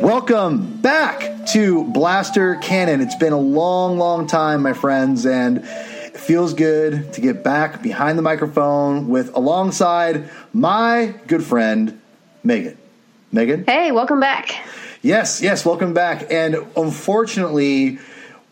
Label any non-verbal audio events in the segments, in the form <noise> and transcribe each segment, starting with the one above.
Welcome back to Blaster Cannon. It's been a long, long time, my friends, and it feels good to get back behind the microphone with alongside my good friend Megan. Megan? Hey, welcome back. Yes, yes, welcome back. And unfortunately,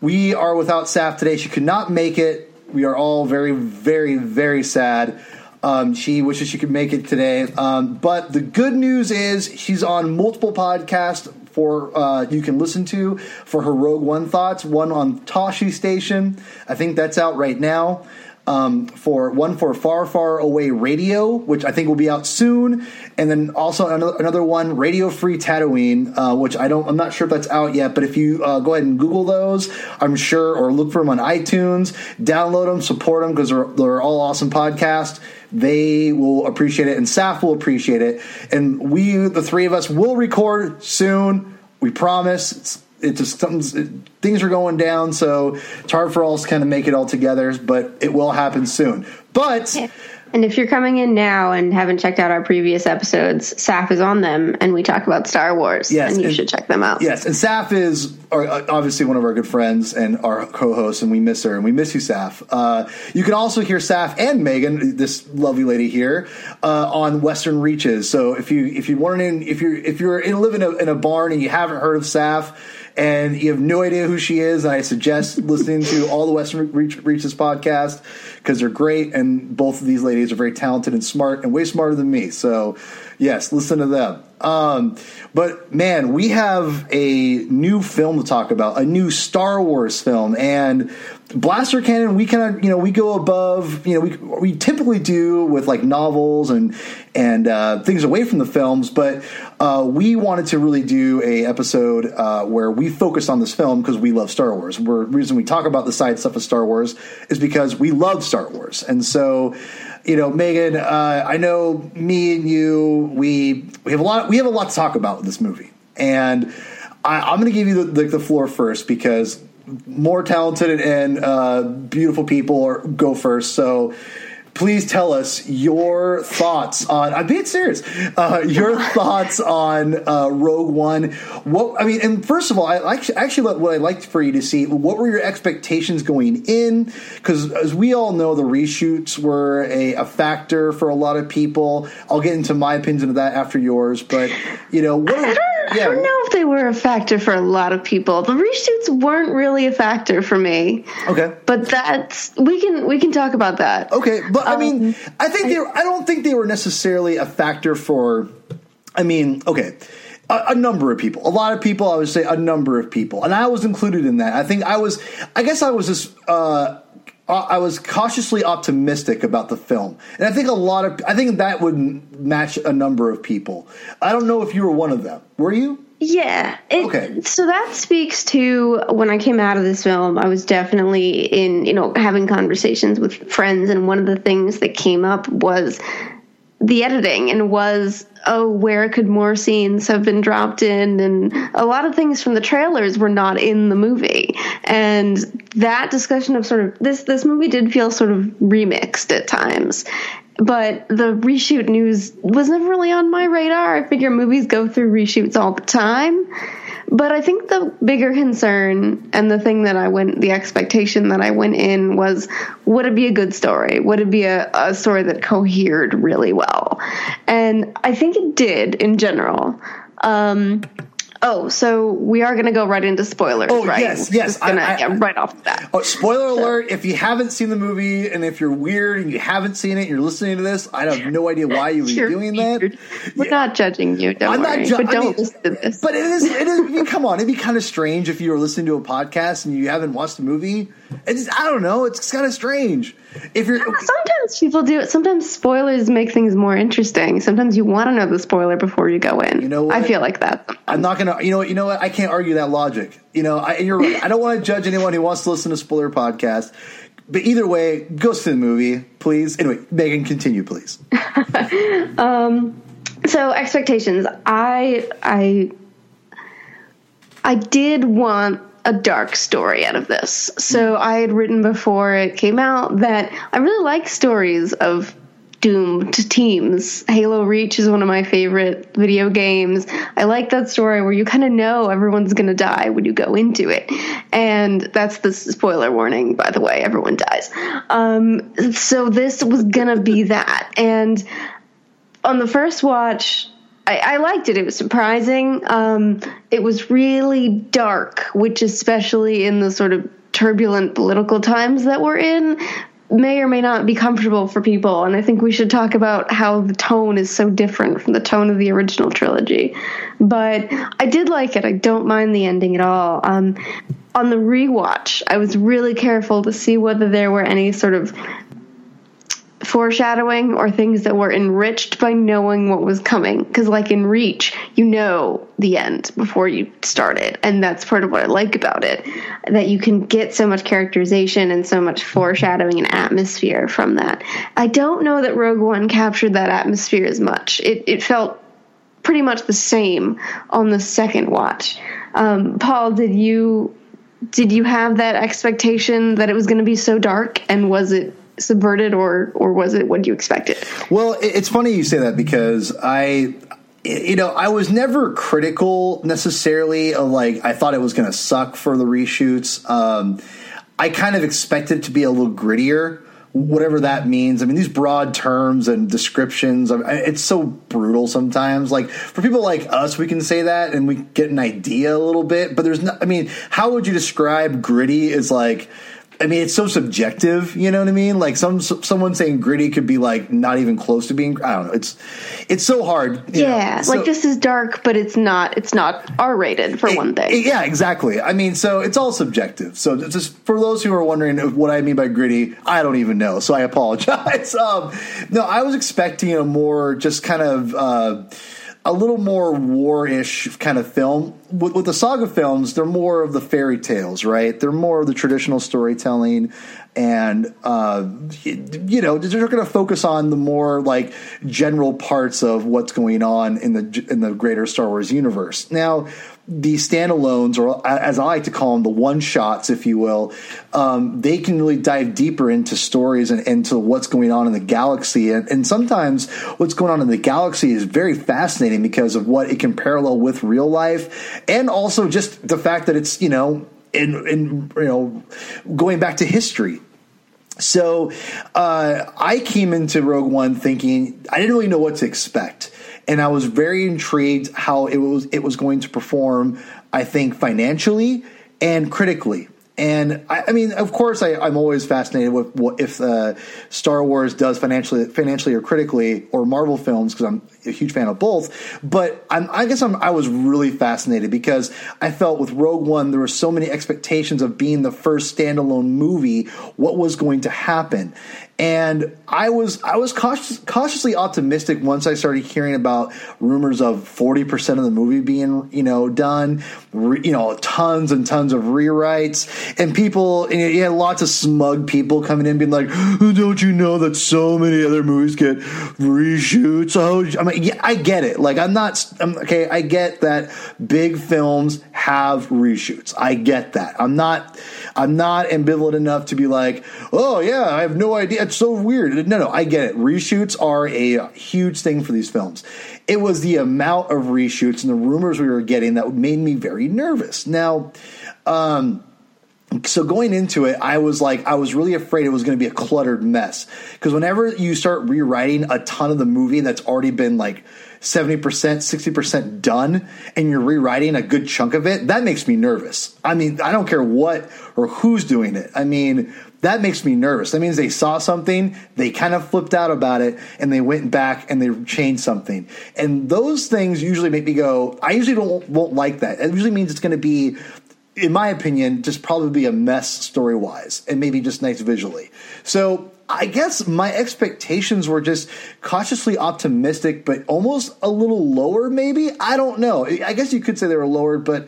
we are without Saf today. She could not make it. We are all very, very, very sad. Um, she wishes she could make it today. Um, but the good news is she's on multiple podcasts for uh, you can listen to for her Rogue One thoughts. One on Tosche Station. I think that's out right now. Um, for one for Far Far Away Radio, which I think will be out soon, and then also another, another one, Radio Free Tatooine, uh, which I don't, I'm not sure if that's out yet. But if you uh, go ahead and Google those, I'm sure, or look for them on iTunes, download them, support them because they're they're all awesome podcasts. They will appreciate it, and Saf will appreciate it, and we, the three of us, will record soon. We promise. It's, it just something's it, things are going down, so it's hard for us to kind of make it all together, but it will happen soon. But And if you're coming in now and haven't checked out our previous episodes, Saf is on them, and we talk about Star Wars. Yes, and you and- should check them out. Yes, and Saf is our, uh, obviously one of our good friends and our co-host, and we miss her, and we miss you, Saf. Uh, you can also hear Saf and Megan, this lovely lady here, uh, on Western Reaches. So if you if you want to, if you're if you're in, living in a, in a barn and you haven't heard of Saf. And you have no idea who she is. I suggest listening to all the Western Reach, Reaches podcast because they're great, and both of these ladies are very talented and smart, and way smarter than me. So, yes, listen to them. Um, but man, we have a new film to talk about, a new Star Wars film, and Blaster Cannon. We kind of, you know, we go above, you know, we we typically do with like novels and and uh, things away from the films, but uh, we wanted to really do a episode uh, where we focus on this film because we love Star Wars. We're, the reason we talk about the side stuff of Star Wars is because we love Star Wars, and so you know, Megan, uh, I know me and you, we we have a lot we have a lot to talk about with this movie, and I, I'm going to give you the, the, the floor first because more talented and uh, beautiful people are, go first. So please tell us your thoughts on. I'm being serious. Uh, your <laughs> thoughts on uh, Rogue One. What I mean, and first of all, I actually, actually what I'd like for you to see. What were your expectations going in? Because as we all know, the reshoots were a, a factor for a lot of people. I'll get into my opinion of that after yours. But you know, what? I don't, know if they were a factor for a lot of people. The reshoots weren't really a factor for me. Okay. But that's we can we can talk about that. Okay, but I mean, I think they. I don't think they were necessarily a factor for. I mean, okay, a, a number of people, a lot of people. I would say a number of people, and I was included in that. I think I was. I guess I was just. Uh, Uh, I was cautiously optimistic about the film, and I think a lot of. I think that would match a number of people. I don't know if you were one of them. Were you? Yeah. It, Okay. So that speaks to when I came out of this film, I was definitely in, you know, having conversations with friends. And one of the things that came up was the editing and was, oh, where could more scenes have been dropped in? And a lot of things from the trailers were not in the movie. And that discussion of sort of this, this movie did feel sort of remixed at times but the reshoot news was never really on my radar. I figure movies go through reshoots all the time. But I think the bigger concern and the thing that I went, the expectation that I went in was would it be a good story? Would it be a, a story that cohered really well? And I think it did in general. Um, Oh, so we are going to go right into spoilers, Oh, right? yes, yes, Gonna, I- I- yeah, right off the bat. Oh, spoiler alert! If you haven't seen the movie, and if you're weird and you haven't seen it, you're listening to this. I have no idea why you would be You're doing that. weird. We're not judging you. Don't I'm not worry. ju- but don't mean- listen to this. But it is. It is. I mean, come on! It'd be kind of strange if you were listening to a podcast and you haven't watched the movie. It's. I don't know. It's kind of strange. If you're. Sometimes people do it. Sometimes spoilers make things more interesting. Sometimes you want to know the spoiler before you go in. You know what? I feel like that. I'm not gonna. You know what? You know what? I can't argue that logic. You know, I, you're right. I don't want to judge anyone who wants to listen to spoiler podcast. But either way, go see the movie, please. Anyway, Megan, continue, please. <laughs> Um, so expectations. I I I did want a dark story out of this. So I had written before it came out that I really like stories of doomed teams. Halo Reach is one of my favorite video games. I like that story where you kind of know everyone's going to die when you go into it. And that's the spoiler warning, by the way, everyone dies. Um, so this was going to be that. And on the first watch, I, I liked it. It was surprising. Um, it was really dark, which, especially in the sort of turbulent political times that we're in, may or may not be comfortable for people. And I think we should talk about how the tone is so different from the tone of the original trilogy. But I did like it. I don't mind the ending at all. Um, on the rewatch, I was really careful to see whether there were any sort of foreshadowing or things that were enriched by knowing what was coming. Because, like in Reach, you know the end before you start it. And that's part of what I like about it that you can get so much characterization and so much foreshadowing and atmosphere from that. I don't know that Rogue One captured that atmosphere as much. It, it felt pretty much the same on the second watch. Um, Paul, did you did you have that expectation that it was going to be so dark and was it subverted or or was it what you expected Well, it's funny you say that because I, you know, I was never critical necessarily of like I thought it was going to suck for the reshoots. Um, I kind of expected to be a little grittier, whatever that means. I mean, these broad terms and descriptions, I- it's so brutal sometimes. Like for people like us, we can say that and we get an idea a little bit, but there's. I mean, how would you describe gritty? Is like. I mean, it's so subjective. You know what I mean? Like some someone saying gritty could be like not even close to being. I don't know. It's it's so hard. yeah So- like this is dark but it's not it's not r-rated for one thing yeah, exactly. I mean, so it's all subjective. So just for those who are wondering what I mean by gritty, I don't even know. So I <laughs> apologize. Um, no, I was expecting a more just kind of. Uh, a little more war-ish kind of film. With, with the saga films, they're more of the fairy tales, right? They're more of the traditional storytelling, and uh, you, know they're going to focus on the more like general parts of what's going on in the in the greater Star Wars universe. Now, the standalones, or as I like to call them, the one shots, if you will, um, they can really dive deeper into stories and into what's going on in the galaxy. And, and sometimes what's going on in the galaxy is very fascinating because of what it can parallel with real life, and also just the fact that it's you know in in you know going back to history. So uh, I came into Rogue One thinking I didn't really know what to expect, and I was very intrigued how it was it was going to perform. I think financially and critically. And I, I mean, of course, I, I'm always fascinated with what if uh, Star Wars does financially, financially or critically, or Marvel films because I'm a huge fan of both. But I'm, I guess I'm, I was really fascinated because I felt with Rogue One there were so many expectations of being the first standalone movie, what was going to happen, and I was I was cautious, cautiously optimistic once I started hearing about rumors of forty percent of the movie being you know done, re, you know tons and tons of rewrites, and people and you had lots of smug people coming in being like, don't you know that so many other movies get reshoots? Oh, I yeah, I get it. Like I'm not I'm, okay. I get that big films have reshoots. I get that. I'm not I'm not ambivalent enough to be like, oh yeah, I have no idea. It's so weird. No, no, I get it. Reshoots are a huge thing for these films. It was the amount of reshoots and the rumors we were getting that made me very nervous. Now, um, so going into it, I was like, I was really afraid it was going to be a cluttered mess. Because whenever you start rewriting a ton of the movie that's already been like 70%, 60% done, and you're rewriting a good chunk of it, that makes me nervous. I mean, I don't care what or who's doing it. I mean, that makes me nervous. That means they saw something, they kind of flipped out about it, and they went back and they changed something. And those things usually make me go, I usually don't won't like that. It usually means it's going to be in my opinion, just probably be a mess story wise and maybe just nice visually. So I guess my expectations were just cautiously optimistic, but almost a little lower, maybe. I don't know. I guess you could say they were lowered, but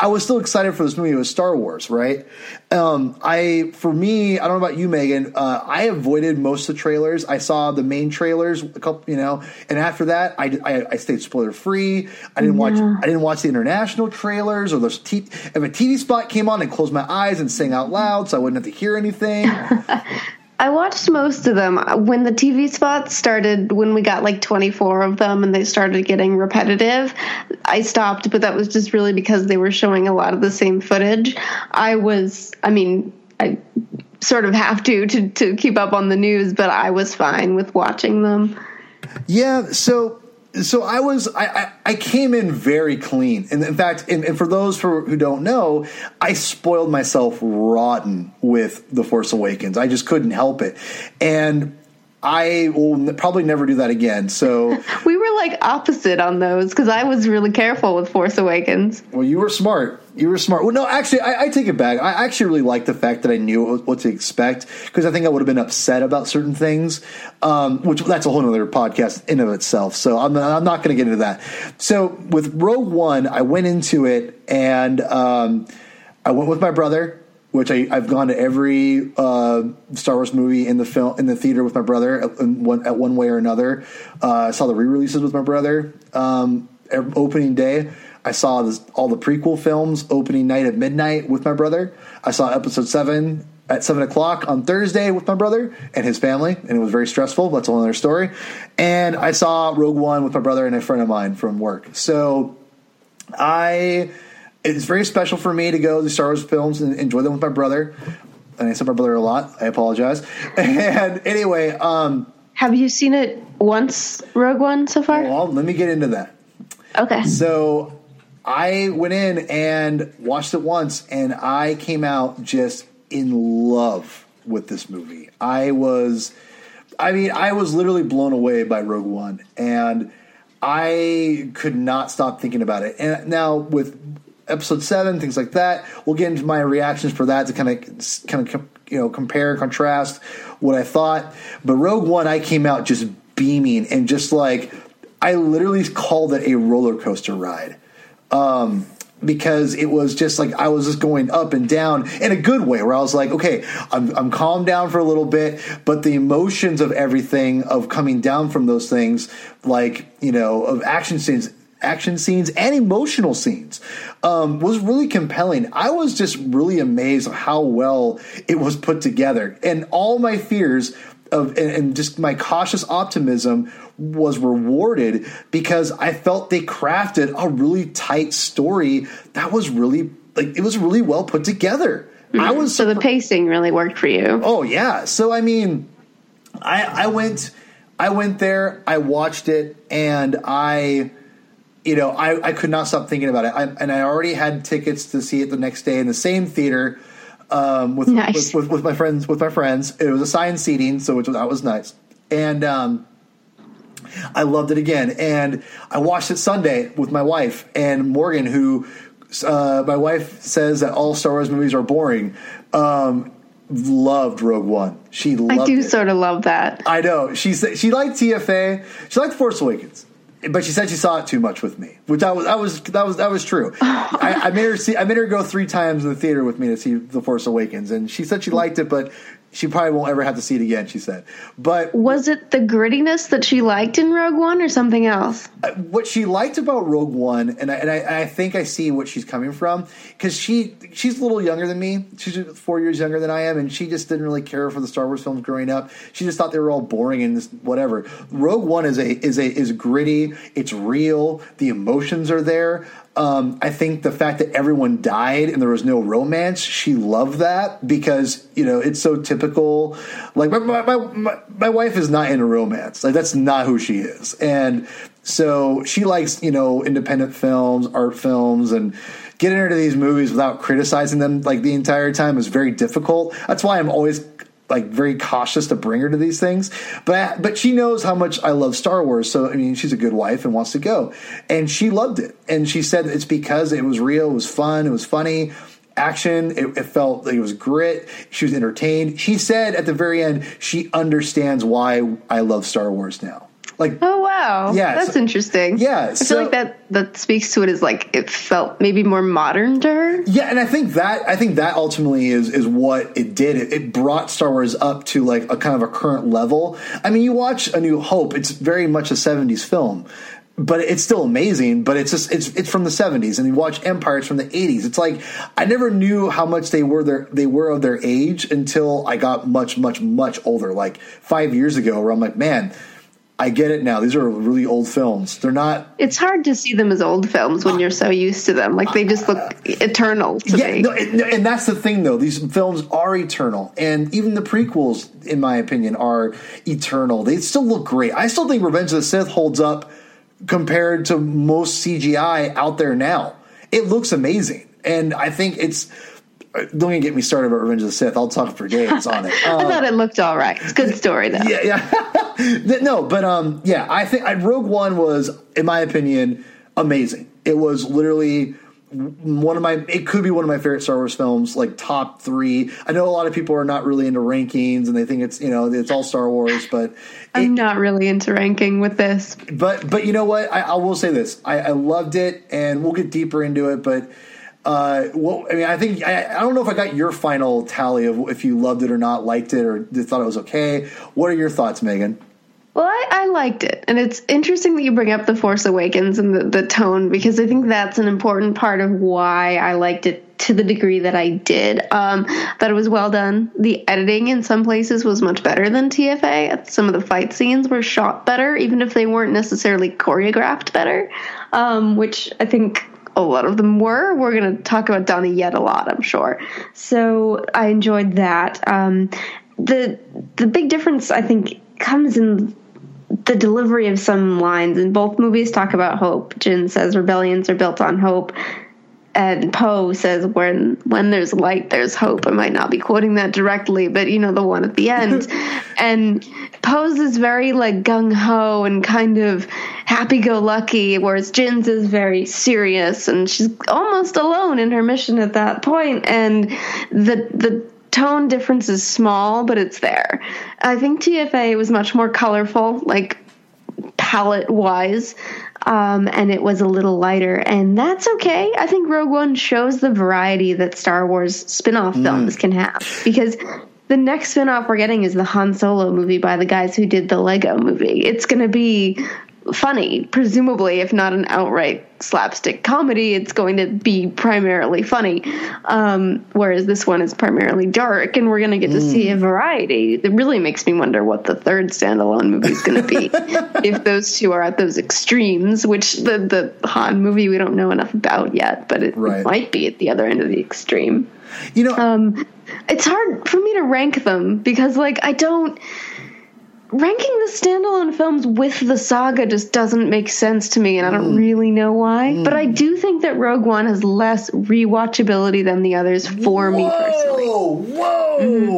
I was still excited for this movie. It was Star Wars, right? Um, I, for me, I don't know about you, Megan. Uh, I avoided most of the trailers. I saw the main trailers, a couple, you know, and after that, I, I, I stayed spoiler free. I didn't watch, I didn't watch the international trailers or those. T- if a TV spot came on, I closed my eyes and sang out loud, so I wouldn't have to hear anything. <laughs> I watched most of them. When the TV spots started, when we got like 24 of them and they started getting repetitive, I stopped, but that was just really because they were showing a lot of the same footage. I was, I mean, I sort of have to to, to keep up on the news, but I was fine with watching them. Yeah, so so I was I, I, I, came in very clean, and in fact, and, and for those for, who don't know, I spoiled myself rotten with the Force Awakens. I just couldn't help it, and I will probably never do that again. So <laughs> we were like opposite on those because I was really careful with Force Awakens. Well, you were smart. You were smart. Well, no, actually, I, I take it back. I actually really like the fact that I knew what to expect because I think I would have been upset about certain things, um, which that's a whole other podcast in of itself. So I'm, I'm not going to get into that. So with Rogue One, I went into it and um, I went with my brother which I, have gone to every uh, Star Wars movie in the film in the theater with my brother at one, at one way or another. Uh, I saw the re-releases with my brother um, opening day. I saw this, all the prequel films opening night at midnight with my brother. I saw Episode Seven at seven o'clock on Thursday with my brother and his family, and it was very stressful. That's a whole other story. And I saw Rogue One with my brother and a friend of mine from work. So I it's very special for me to go to Star Wars films and enjoy them with my brother. And I said my brother a lot. I apologize. <laughs> And anyway, um, have you seen it once, Rogue One, so far? Well, let me get into that. Okay. So I went in and watched it once, and I came out just in love with this movie. I was, I mean, I was literally blown away by Rogue One, and I could not stop thinking about it. And now with episode seven, things like that. We'll get into my reactions for that to kind of kind of you know compare and contrast what I thought. But Rogue One, I came out just beaming and just like I literally called it a roller coaster ride. Um, because it was just like I was just going up and down in a good way where I was like, okay, I'm, I'm calmed down for a little bit, but the emotions of everything of coming down from those things, like, you know, of action scenes, action scenes and emotional scenes um, was really compelling. I was just really amazed at how well it was put together, and all my fears of and, and just my cautious optimism was rewarded because I felt they crafted a really tight story that was really like it was really well put together. Mm-hmm. I was so the pacing really worked for you. Oh yeah, so I mean, I I went I went there, I watched it, and I you know, I, I could not stop thinking about it. I, and I already had tickets to see it the next day in the same theater um, with, nice. with, with, with my friends. With my friends, it was assigned seating, so which was, that was nice. And um, I loved it again. And I watched it Sunday with my wife and Morgan, who uh, my wife says that all Star Wars movies are boring. Um, loved Rogue One. She loved I do it. sort of love that. I know. She she liked TFA. She liked Force Awakens but she said she saw it too much with me, which I was that was that was that was true. <laughs> I, I, made her see I made her go three times in the theater with me to see The Force Awakens, and she said she liked it, but she probably won't ever have to see it again. She said, but was it the grittiness that she liked in Rogue One, or something else? Uh, what she liked about Rogue One, and I, and I, I think I see what she's coming from, because she she's a little younger than me. She's four years younger than I am, and she just didn't really care for the Star Wars films growing up. She just thought they were all boring and this, whatever. Rogue One is a is a is gritty. It's real. The emotions are there. Um, I think the fact that everyone died and there was no romance, she loved that because you know it's so typical. Like my my my, my wife is not into romance. Like that's not who she is, and so she likes you know independent films, art films, and getting into these movies without criticizing them like the entire time is very difficult. That's why I'm always like very cautious to bring her to these things. But but she knows how much I love Star Wars, so I mean she's a good wife and wants to go. And she loved it. And she said it's because it was real, it was fun, it was funny. Action, it, it felt like it was grit. She was entertained. She said at the very end, she understands why I love Star Wars now. Like, oh wow, yeah, that's so, interesting. Yeah, I so, feel like that that speaks to it as like it felt maybe more modern to her. Yeah, and I think that I think that ultimately is is what it did. It, it brought Star Wars up to like a kind of a current level. I mean, you watch A New Hope; it's very much a '70s film but it's still amazing. But it's just it's it's from the seventies, and you watch Empires from the eighties. It's like I never knew how much they were their they were of their age until I got much much much older, like five years ago, where I'm like, man, I get it now. These are really old films. They're not. It's hard to see them as old films when you're so used to them. Like they just look eternal to yeah, me. No, and, and that's the thing, though. These films are eternal, and even the prequels, in my opinion, are eternal. They still look great. I still think Revenge of the Sith holds up compared to most CGI out there now. It looks amazing, and I think it's don't even get me started about Revenge of the Sith. I'll talk for days on it. Um, <laughs> I thought it looked all right. It's a good story though. Yeah, yeah. <laughs> no, but um, yeah, I think I, Rogue One was, in my opinion, amazing. It was literally one of my. It could be one of my favorite Star Wars films, like top three. I know a lot of people are not really into rankings, and they think it's you know it's all Star Wars, but <laughs> I'm not really into ranking with this. But but you know what? I, I will say this: I, I loved it, and we'll get deeper into it, but uh, well, I mean, I think I, I, don't know if I got your final tally of if you loved it or not, liked it or thought it was okay. What are your thoughts, Megan? Well, I, I, liked it, and it's interesting that you bring up the Force Awakens and the, the tone because I think that's an important part of why I liked it to the degree that I did. Um, that it was well done. The editing in some places was much better than TFA. Some of the fight scenes were shot better, even if they weren't necessarily choreographed better, um, which I think a lot of them were. We're going to talk about Donnie Yen a lot, I'm sure. So I enjoyed that. Um, the the big difference I think comes in the delivery of some lines. And both movies talk about hope. Jyn says rebellions are built on hope and Poe says when when there's light there's hope. I might not be quoting that directly, but you know the one at the end. <laughs> and Poe's is very like gung ho and kind of happy go lucky, whereas Jyn's is very serious and she's almost alone in her mission at that point. And the the tone difference is small, but it's there. I think TFA was much more colorful, like palette wise um, and it was a little lighter, and that's okay. I think Rogue One shows the variety that Star Wars spin-off mm. films can have because the next spin-off we're getting is the Han Solo movie by the guys who did the Lego movie. It's going to be funny, presumably, if not an outright slapstick comedy, it's going to be primarily funny. Um, whereas this one is primarily dark, and we're going to get to mm. see a variety. It really makes me wonder what the third standalone movie is going to be <laughs> if those two are at those extremes. Which the the Han movie we don't know enough about yet, but it, right. it might be at the other end of the extreme. You know, um, it's hard for me to rank them because, like, I don't ranking the standalone films with the saga just doesn't make sense to me, and I don't mm. really know why. Mm. But I do think that Rogue One has less rewatchability than the others for whoa, me personally. Whoa! Mm.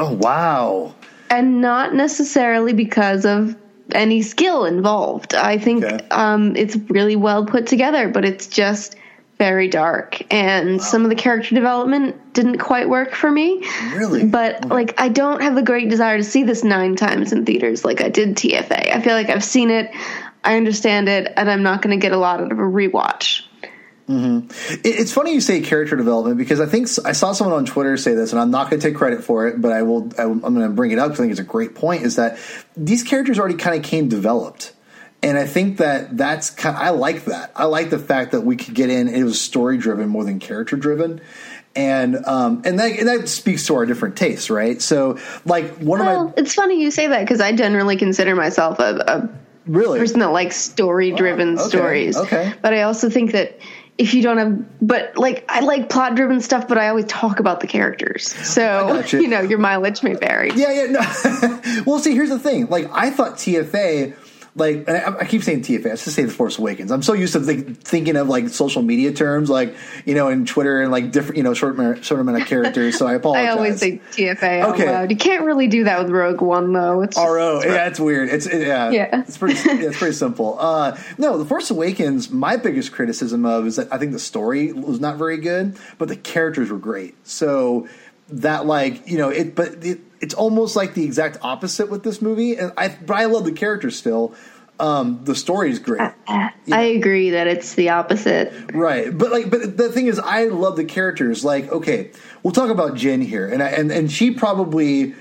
Oh wow! And not necessarily because of any skill involved. I think okay. um, it's really well put together, but it's just very dark and wow. some of the character development didn't quite work for me really but okay. like i don't have the great desire to see this nine times in theaters like i did tfa i feel like i've seen it i understand it and i'm not going to get a lot out of a rewatch mm-hmm. It's funny you say character development because I think I saw someone on Twitter say this, and I'm not going to take credit for it, but I will. I'm going to bring it up because I think it's a great point. Is that these characters already kind of came developed and I think that that's kind of, I like that. I like the fact that we could get in. It was story driven more than character driven, and um, and that and that speaks to our different tastes, right? So, like one well, of my. It's funny you say that because I generally consider myself a, a really person that likes story driven okay, stories. Okay, but I also think that if you don't have but like i like plot driven stuff but i always talk about the characters so gotcha. <laughs> you know your mileage may vary Yeah, yeah. No. <laughs> well, see, here's the thing. Like, I thought TFA, like, I, I keep saying TFA. I just say The Force Awakens. I'm so used to think, thinking of like social media terms, like you know, in Twitter and like different, you know, short amount- short amount of characters. So I apologize. <laughs> i always say tfa out Okay. loud you can't really do that with rogue one though it's just- RO. Yeah, it's weird. It's it, yeah, Yeah. It's pretty. <laughs> Yeah, it's pretty simple. Uh, no, The Force Awakens. My biggest criticism of is that I think the story was not very good, but the characters were great. So that like you know it, but it, it's almost like the exact opposite with this movie. And I, but I love the characters still. Um, the story is great. i agree that it's the opposite Right, but like, but the thing is, I love the characters. Like, okay, we'll talk about Jen here, and I, and and she probably.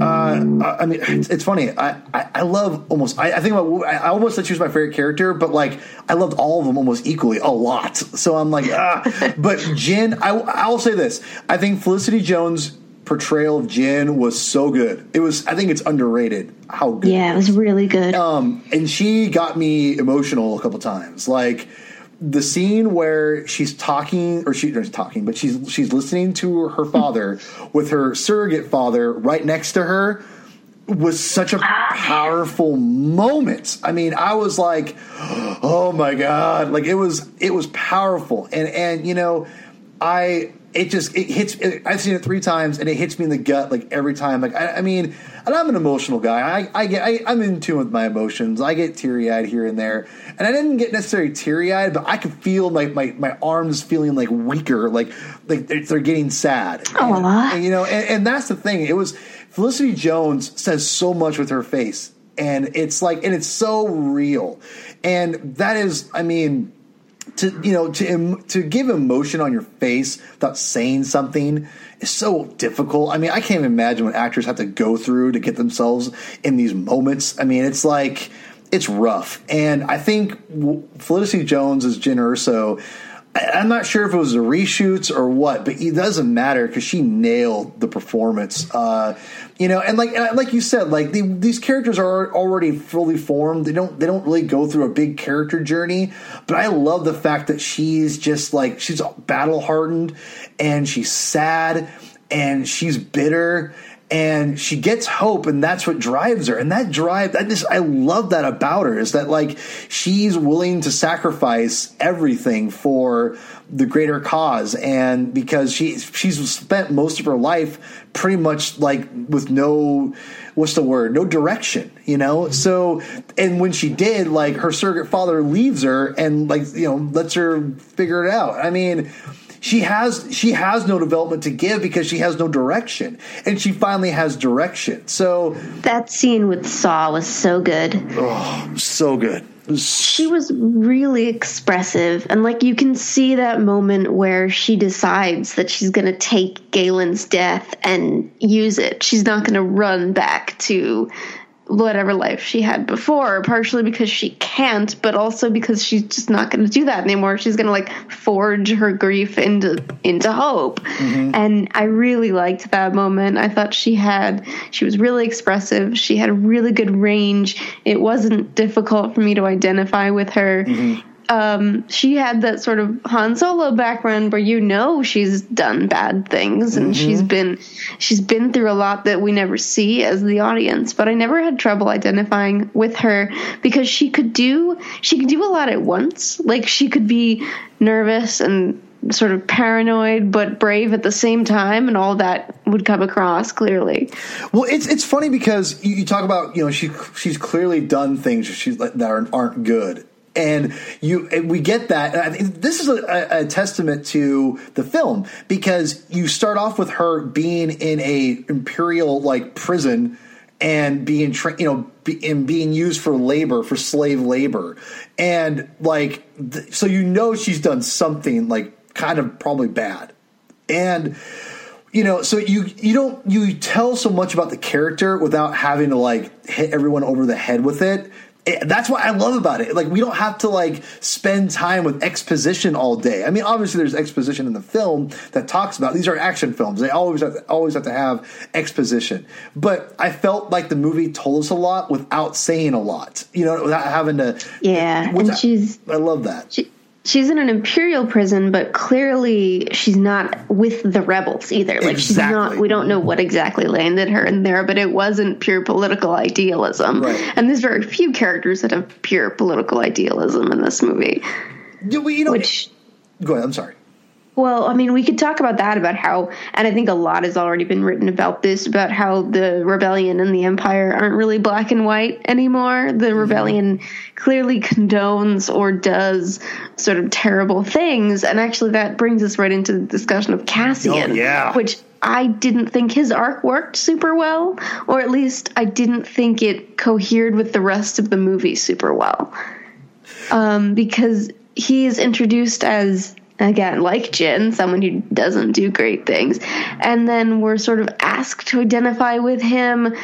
Uh, I I mean, it's, it's funny. I, I, I love almost. I, I think about. I I almost said she was my favorite character, but like I loved all of them almost equally, a lot. So I'm like, ah. <laughs> But Jen, I I'll say this. I think Felicity Jones' portrayal of Jen was so good. It was. I think it's underrated how good. yeah it was really good Um, and she got me emotional a couple times. Like the scene where she's talking, or she, not talking, but she's she's listening to her father <laughs> with her surrogate father right next to her was such a powerful moment. I mean, I was like, "Oh my god!" Like it was it was powerful, and and you know, I it just it hits. It, I've seen it three times, and it hits me in the gut like every time. Like I, I mean, and I'm an emotional guy. I, I get I, I'm in tune with my emotions. I get teary eyed here and there, and I didn't get necessarily teary eyed, but I could feel my, my my arms feeling like weaker, like like they're, they're getting sad. And, Aw. and, you know, and, and that's the thing. It was Felicity Jones says so much with her face, and it's like, and it's so real, and that is, I mean to you know to to give emotion on your face without saying something is so difficult. I mean, I can't even imagine what actors have to go through to get themselves in these moments. I mean, it's like it's rough, and I think Felicity Jones as Jen Erso. I'm not sure if it was the reshoots or what, but it doesn't matter because she nailed the performance. Uh, you know, and like and like you said, like the, these characters are already fully formed. They don't they don't really go through a big character journey. But I love the fact that she's just like she's battle hardened and she's sad and she's bitter and she gets hope and that's what drives her. And that drive i just i love that about her is that like she's willing to sacrifice everything for the greater cause. And because she she's spent most of her life pretty much like with no what's the word? No direction you know? Mm-hmm. So and when she did like her surrogate father leaves her and like you know lets her figure it out. I mean she has she has no development to give because she has no direction. And she finally has direction. So that scene with Saw was so good. Oh so good. She was really expressive. And like you can see that moment where she decides that she's going to take Galen's death and use it. She's not going to run back to whatever life she had before, partially because she can't, but also because she's just not going to do that anymore. She's going to like forge her grief into into hope. Mm-hmm. And I really liked that moment. I thought she had she was really expressive. She had a really good range. It wasn't difficult for me to identify with her. Mm-hmm. Um, she had that sort of Han Solo background where you know she's done bad things and she's been she's been through a lot that we never see as the audience. But I never had trouble identifying with her because she could do she could do a lot at once. Like she could be nervous and sort of paranoid but brave at the same time and all that would come across clearly. Well, it's it's funny because you, you talk about you know she she's clearly done things she's that aren't, aren't good, and you and we get that. I think this is a, a, a testament to the film because you start off with her being in a imperial like prison and being tra- you know be, and being used for labor for slave labor. And like th- so you know she's done something like kind of probably bad. And you know so you you don't you tell so much about the character without having to like hit everyone over the head with it It- that's what I love about it. Like we don't have to like spend time with exposition all day. I mean, obviously there's exposition in the film that talks about these are action films. They always have to, always have to have exposition. But I felt like the movie told us a lot without saying a lot. You know, without having to. Yeah, and without- she's I love that. she, she's in an imperial prison, but clearly she's not with the rebels either. Like she's not. We don't know what exactly landed her in there, but it wasn't pure political idealism. Right. And there's very few characters that have pure political idealism in this movie. Yeah, well, you know, Which, go ahead. I'm sorry. Well, I mean, we could talk about that about how, and I think a lot has already been written about this about how the rebellion and the empire aren't really black and white anymore. The rebellion clearly condones or does sort of terrible things, and actually that brings us right into the discussion of Cassian, Oh, yeah. which. I didn't think his arc worked super well, or at least I didn't think it cohered with the rest of the movie super well um, because he is introduced as again like Jyn, someone who doesn't do great things, and then we're sort of asked to identify with him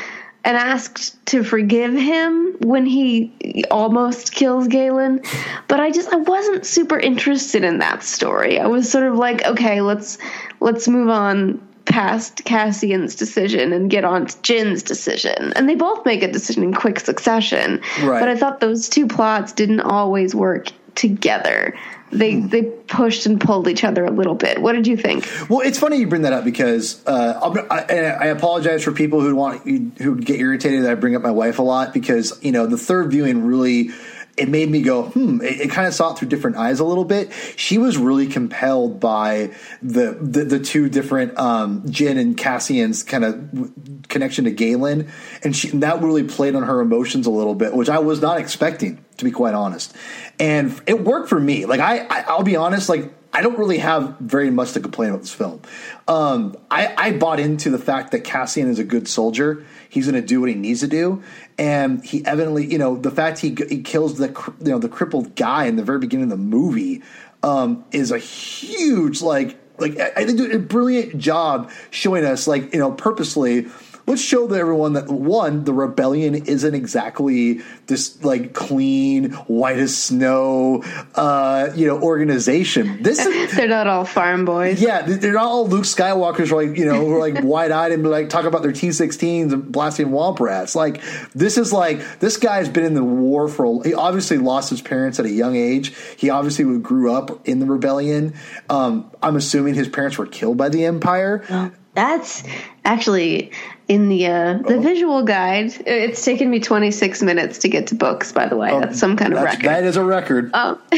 and asked to forgive him when he almost kills Galen. But I just I wasn't super interested in that story. I was sort of like, okay, let's let's move on past Cassian's decision and get on to Jyn's decision. And they both make a decision in quick succession. Right. But I thought those two plots didn't always work together. They they pushed and pulled each other a little bit. What did you think? Well, it's funny you bring that up because uh, I, I apologize for people who want who get irritated that I bring up my wife a lot because you know the third viewing really it made me go hmm. It, it kind of saw it through different eyes a little bit. She was really compelled by the the, the two different um, Jyn and Cassian's kind of connection to Galen, and, she, and that really played on her emotions a little bit, which I was not expecting to be quite honest. And it worked for me. Like I, I I'll be honest, like I don't really have very much to complain about this film. Um, I, I bought into the fact that Cassian is a good soldier. He's going to do what he needs to do, and he evidently, you know, the fact he he kills the you know the crippled guy in the very beginning of the movie um, is a huge like like I think a brilliant job showing us like you know purposely let's show the- everyone that one the rebellion isn't exactly this like clean white as snow uh you know organization. This is <laughs> They're not all farm boys. yeah they- they're not all luke skywalkers like you know who are like <laughs> wide-eyed and like talk about their t-16s and blasting womp rats. Like this is like this guy's been in the war for a, he obviously lost his parents at a young age. He obviously grew up in the rebellion. Um i'm assuming his parents were killed by the empire. That's actually in the uh, the Oh. visual guide. It's taken me 26 minutes to get to books. By the way, that's some kind of record. that is a record <laughs> <laughs>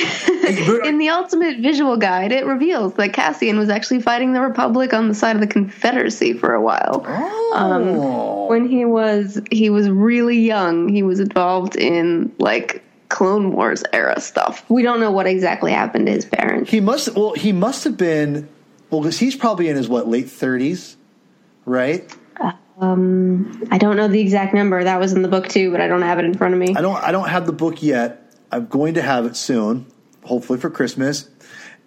in the ultimate visual guide, it reveals that Cassian was actually fighting the Republic on the side of the Confederacy for a while. Oh. When he was he was really young, he was involved in like Clone Wars era stuff. We don't know what exactly happened to his parents. He must. Well, he must have been. Well, because he's probably in his what late thirties, right? I don't know the exact number. That was in the book too, but I don't have it in front of me. I don't. I don't have the book yet. I'm going to have it soon, hopefully for Christmas.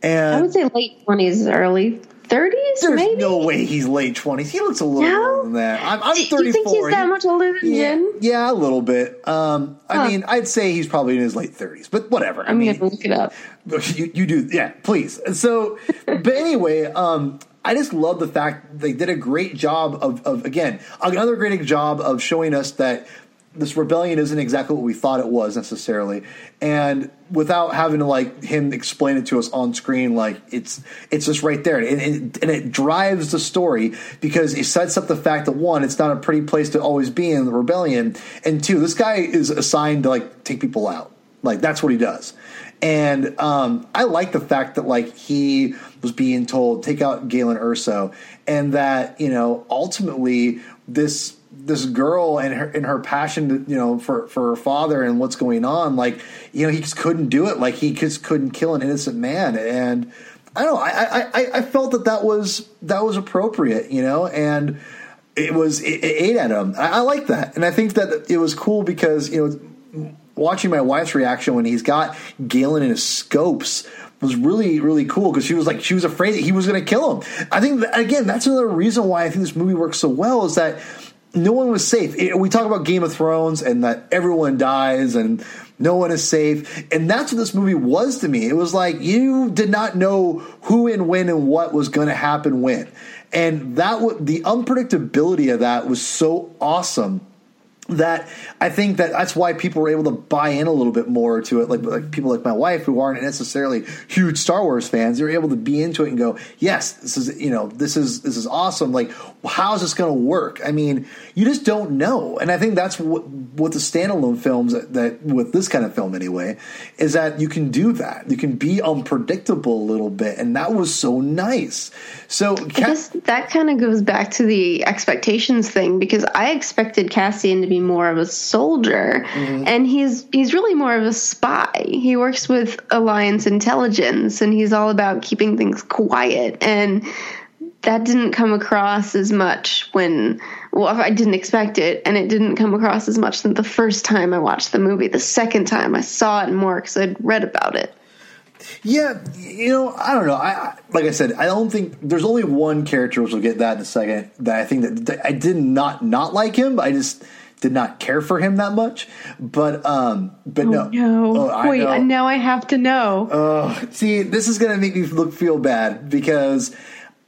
And I would say late twenties, early thirties, there's maybe. no way he's late twenties. He looks a little No? older than that. I'm, I'm 34. you think he's that much older than yeah, Jyn? yeah, a little bit. Um, I Huh. mean, I'd say he's probably in his late 30s, but whatever. I I'm mean, gonna look it up. <laughs> you, you do yeah please so but anyway um i just love the fact they did a great job of, of again another great job of showing us that this rebellion isn't exactly what we thought it was necessarily. And without having to like him explain it to us on screen like it's it's just right there. And it, and it drives the story because it sets up the fact that one it's not a pretty place to always be in the rebellion. And two this guy is assigned to like take people out. Like that's what he does and um, I like the fact that like he was being told take out Galen Erso, and that you know ultimately this this girl and her and her passion to, you know for for her father and what's going on like you know he just couldn't do it. Like he just couldn't kill an innocent man. And I don't know I I, I, felt that that was that was appropriate you know? And it was it, it ate at him. I, I like that. And I think that it was cool because you know watching my wife's reaction when he's got Galen in his scopes was really really cool because she was like she was afraid that he was going to kill him. I think that, again that's another reason why I think this movie works so well is that no one was safe. It- we talk about Game of Thrones and that everyone dies and no one is safe, and that's what this movie was to me. It was like you did not know who and when and what was going to happen when, and that w- the unpredictability of that was so awesome that I think that that's why people were able to buy in a little bit more to it. Like, like people like my wife who aren't necessarily huge Star Wars fans, they're able to be into it and go, "Yes, this is you know this is this is awesome." Like, how's this going to work? I mean, you just don't know, and I think that's what what the standalone films that, that with this kind of film anyway is that you can do that. You can be unpredictable a little bit, and that was so nice. So that kind of goes back to the expectations thing because I expected Cassian to be more of a soldier, mm-hmm. and he's he's really more of a spy. He works with Alliance intelligence, and he's all about keeping things quiet. And that didn't come across as much when well I didn't expect it and it didn't come across as much than the first time I watched the movie the second time I saw it more because I'd read about it yeah, you know, I don't know. I, like I said, I don't think there's only one character which we'll get that in a second that I think that, that I did not not like him. I just did not care for him that much. But um, but oh, no, no. Oh, I wait, know. now I have to know. Uh, see, this is gonna make me look feel bad because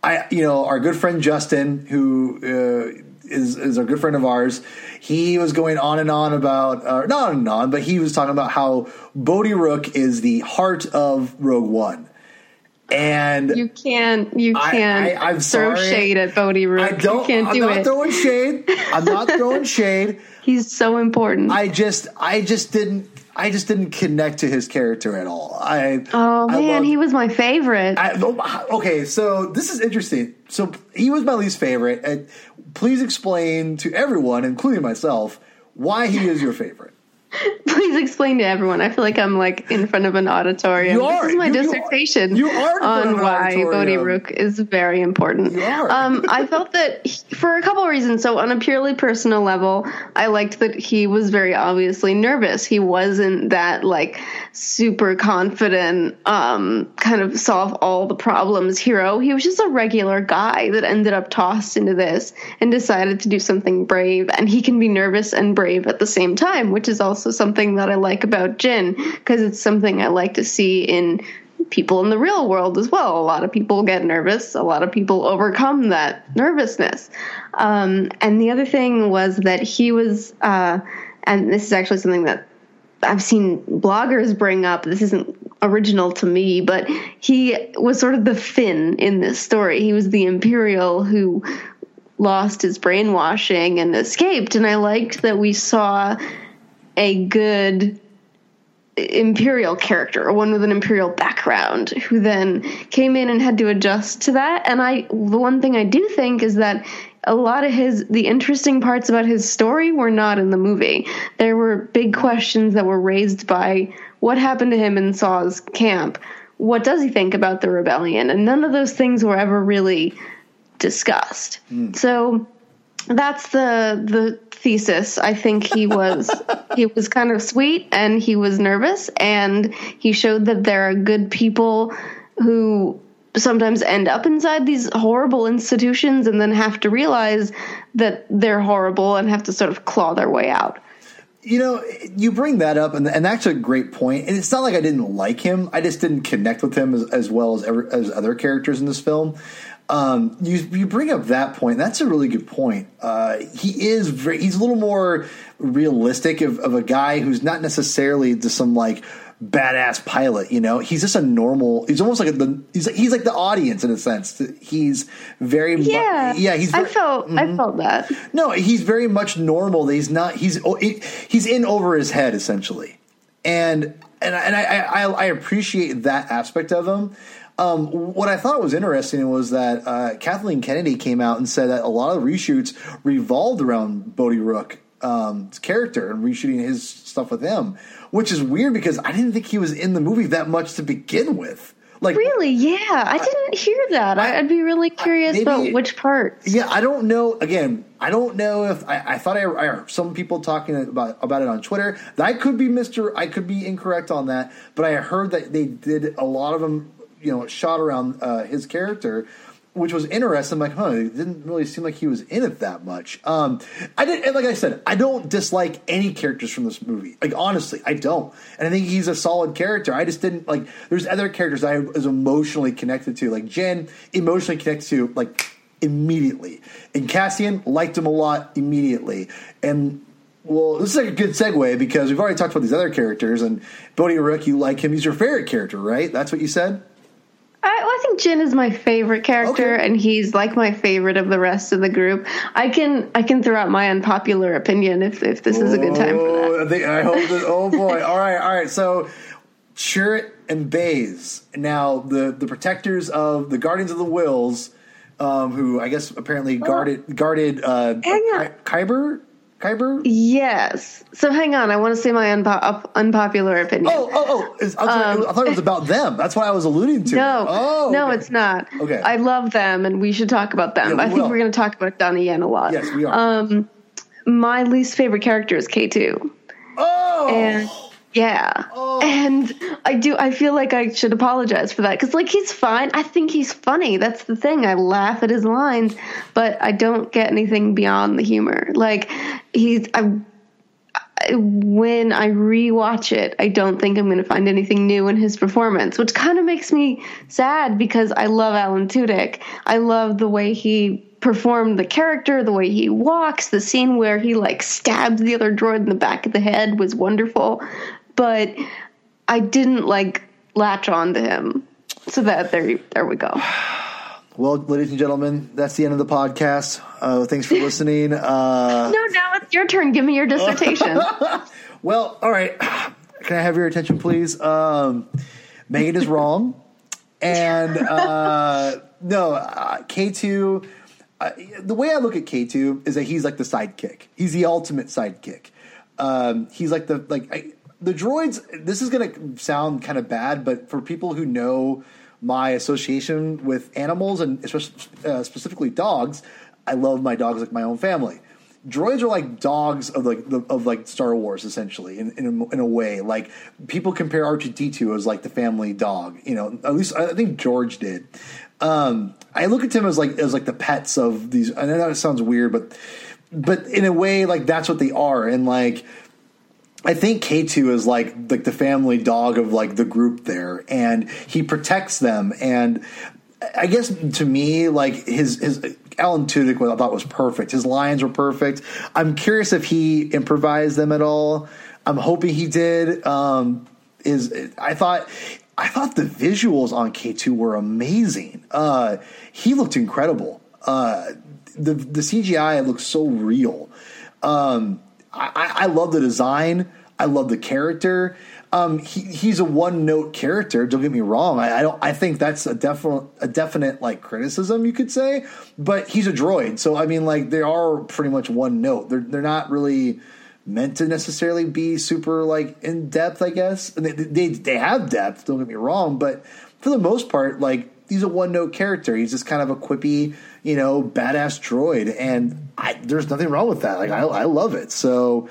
I, you know, our good friend Justin, who uh, is is a good friend of ours he was going on and on about, uh, not on and on, but he was talking about how Bodhi Rook is the heart of Rogue One. And you can't, you can't I, I, throw sorry. shade at Bodhi Rook. I don't. You can't I'm do not it. throwing shade. I'm not <laughs> throwing shade. He's so important. I just, I just didn't. I just didn't connect to his character at all. I oh man, loved, he was my favorite. I, oh, okay, so this is interesting. So he was my least favorite. And please explain to everyone, including myself, why he is your favorite. <laughs> Please explain to everyone. I feel like I'm like in front of an auditorium. You are. This is my you, dissertation you are on why Bodhi Rook is very important. You are. Um, I felt that he, for a couple of reasons. So on a purely personal level, I liked that he was very obviously nervous. He wasn't that like super confident, um, kind of solve all the problems hero. He was just a regular guy that ended up tossed into this and decided to do something brave. And he can be nervous and brave at the same time, which is also something that I like about Jyn because it's something I like to see in people in the real world as well. A lot of people get nervous. A lot of people overcome that nervousness. Um, and the other thing was that he was, uh, and this is actually something that I've seen bloggers bring up. This isn't original to me, but he was sort of the Finn in this story. He was the Imperial who lost his brainwashing and escaped. And I liked that we saw a good imperial character or one with an imperial background who then came in and had to adjust to that and i the one thing i do think is that a lot of his the interesting parts about his story were not in the movie. There were big questions that were raised by what happened to him in Saw's camp. What does he think about the rebellion? And none of those things were ever really discussed. Mm. So that's the the thesis. I think he was <laughs> he was kind of sweet and he was nervous and he showed that there are good people who sometimes end up inside these horrible institutions and then have to realize that they're horrible and have to sort of claw their way out. You know, you bring that up, and, and that's a great point. And it's not like I didn't like him; I just didn't connect with him as, as well as ever, as other characters in this film. Um, you you bring up that point. That's a really good point. Uh, he is very, he's a little more realistic of, of a guy who's not necessarily just some like badass pilot. You know, he's just a normal. He's almost like a, the he's he's like the audience in a sense. He's very yeah mu- yeah. He's very, I felt mm-hmm. I felt that. No, he's very much normal. He's not. He's oh, he's in over his head essentially, and and and I I, I appreciate that aspect of him. Um, what I thought was interesting was that uh, Kathleen Kennedy came out and said that a lot of the reshoots revolved around Bodhi Rook um, character and reshooting his stuff with him, which is weird because I didn't think he was in the movie that much to begin with. Like really, yeah, I didn't hear that. I, would be really curious maybe, about which part. Yeah, I don't know. Again, I don't know if I, I thought I, I, heard some people talking about about it on Twitter. That could be Mister. I could be incorrect on that, but I heard that they did a lot of them. You know, shot around uh, his character which was interesting. I'm like, huh, it didn't really seem like he was in it that much. Um, I did, like I said, I don't dislike any characters from this movie. Like honestly, I don't, and I think he's a solid character. I just didn't like. There's other characters I was emotionally connected to, like Jyn, emotionally connected to, like immediately, and Cassian liked him a lot immediately, and Well, this is like a good segue because we've already talked about these other characters, and Bodhi Rook, you like him. He's your favorite character, right? That's what you said. I, think Jyn is my favorite character, Okay. and he's like my favorite of the rest of the group. I can I can throw out my unpopular opinion if if this is a good time for that. Oh, I, hope that. Oh boy! <laughs> all right, all right. So, Chirrut and Baze, now the the protectors of the Guardians of the Whills, um, who I guess apparently guarded guarded uh, Oh. Ky- Kyber. Kyber. Yes. So hang on, I want to say my unpo- unpopular opinion. Oh, oh, oh! Sorry, I thought it was about them. That's what I was alluding to. Um, No, oh, no, okay. it's not. Okay. I love them, and we should talk about them. Yeah, I think will. we're going to talk about Donnie Yen a lot. Yes, we are. Um, my least favorite character is K two, oh, and yeah, oh. and I do. I feel like I should apologize for that because, like, he's fine. I think he's funny. That's the thing. I laugh at his lines, but I don't get anything beyond the humor. Like, he's. I when I rewatch it, I don't think I'm going to find anything new in his performance, which kind of makes me sad because I love Alan Tudyk. I love the way he performed the character, the way he walks, the scene where he like stabs the other droid in the back of the head was wonderful, but I didn't like latch on to him. So that there, there we go. well, ladies and gentlemen, that's the end of the podcast. Uh, thanks for listening. <laughs> Uh, No, now it's your turn. Give me your dissertation. <laughs> Well, all right. Can I have your attention, please? Um, Megan is wrong, and uh, no, uh, K two. Uh, the way I look at K two is that he's like the sidekick. He's the ultimate sidekick. Um, he's like the like I, the droids. This is going to sound kind of bad, but for people who know my association with animals and uh, specifically dogs, I love my dogs like my own family droids are like dogs of like the, of like Star Wars essentially in in a, in a way. Like people compare R two D two as like the family dog. You know, at least I think George did. Um, I look at him as like as like the pets of these. I know that sounds weird, but but in a way, like that's what they are, and like. I think K2 is like like the family dog of like the group there and he protects them and I guess to me like his his Alan Tudyk I thought was perfect. His lines were perfect. I'm curious if he improvised them at all. I'm hoping he did. Um is I thought I thought the visuals on K2 were amazing. Uh he looked incredible. Uh the the CGI looks so real. Um I, I love the design. I love the character. Um, he, he's a one note character. Don't get me wrong. I, I don't. I think that's a definite a definite like criticism you could say. But he's a droid, so I mean, like they are pretty much one note. They're they're not really meant to necessarily be super like in depth. I guess and they, they they have depth. Don't get me wrong, but for the most part, like he's a one note character. He's just kind of a quippy, you know, badass droid, and I, there's nothing wrong with that. Like I, I love it. So,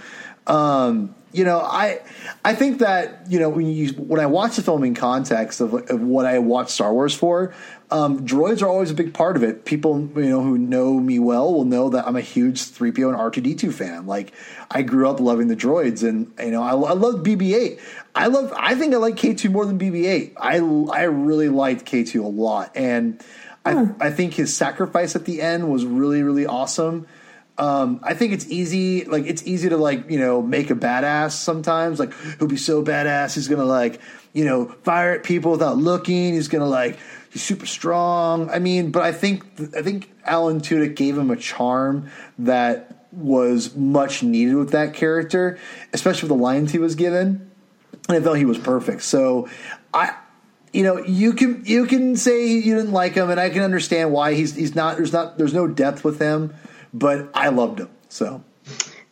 um, you know, I I think that you know when you when I watch the film in context of, of what I watch Star Wars for, um, droids are always a big part of it. People you know who know me well will know that I'm a huge 3PO and R2D2 fan. Like I grew up loving the droids, and you know I, I love BB-8. I love. I think I like K2 more than BB-8. I I really liked K2 a lot, and I I think his sacrifice at the end was really really awesome. Um, I think it's easy, like it's easy to like you know make a badass sometimes. Like he'll be so badass, he's gonna like you know fire at people without looking. He's gonna like he's super strong. I mean, but I think I think Alan Tudyk gave him a charm that was much needed with that character, especially with the lines he was given. And I felt he was perfect. So I you know, you can you can say you didn't like him, and I can understand why he's he's not there's not there's no depth with him, but I loved him. So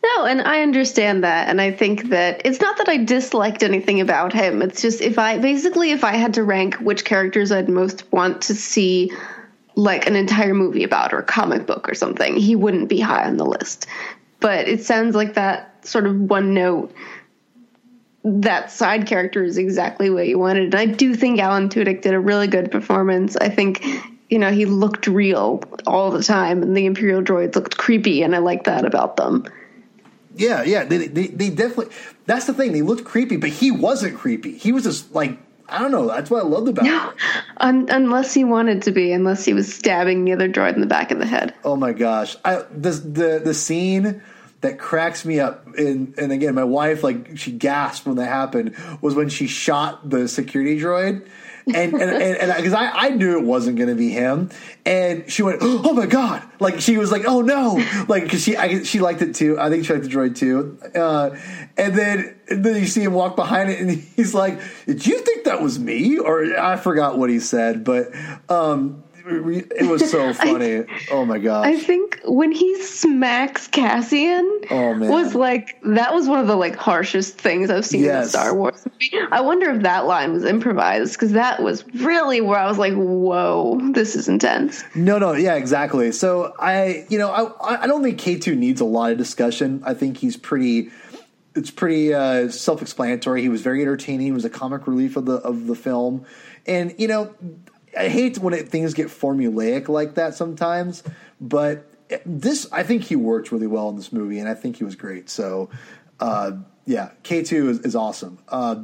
No, and I understand that, and I think that it's not that I disliked anything about him. It's just if I basically if I had to rank which characters I'd most want to see like an entire movie about or comic book or something, he wouldn't be high on the list. But it sounds like that sort of one note that side character is exactly what you wanted. And I do think Alan Tudyk did a really good performance. I think, you know, he looked real all the time, and the Imperial droids looked creepy, and I like that about them. yeah, yeah, they, they they definitely. That's the thing. They looked creepy, but he wasn't creepy. He was just like I don't know. That's what I loved about him. Un- unless he wanted to be, unless he was stabbing the other droid in the back of the head. Oh my gosh! I the the the scene that cracks me up. And and again, my wife like she gasped when that happened was when she shot the security droid and and because I, I knew it wasn't going to be him, and she went, "Oh my god!" Like she was like, "Oh no!" Like because she I, she liked it too. I think she liked the droid too. Uh, and then and then you see him walk behind it, and he's like, "Did you think that was me?" Or I forgot what he said, but um, it was so <laughs> funny. I, oh my god! I think when he smacks Cassian, oh, was like that was one of the like harshest things I've seen yes. in Star Wars. I wonder if that line was improvised because that was really where I was like, "Whoa, this is intense." No, no, yeah, exactly. So I, you know, I, I don't think K two needs a lot of discussion. I think he's pretty it's pretty uh, self-explanatory. He was very entertaining. He was a comic relief of the of the film, and you know, I hate when it, things get formulaic like that sometimes, but this I think he worked really well in this movie, and I think he was great. So, uh, yeah, K two is, is, awesome. Uh,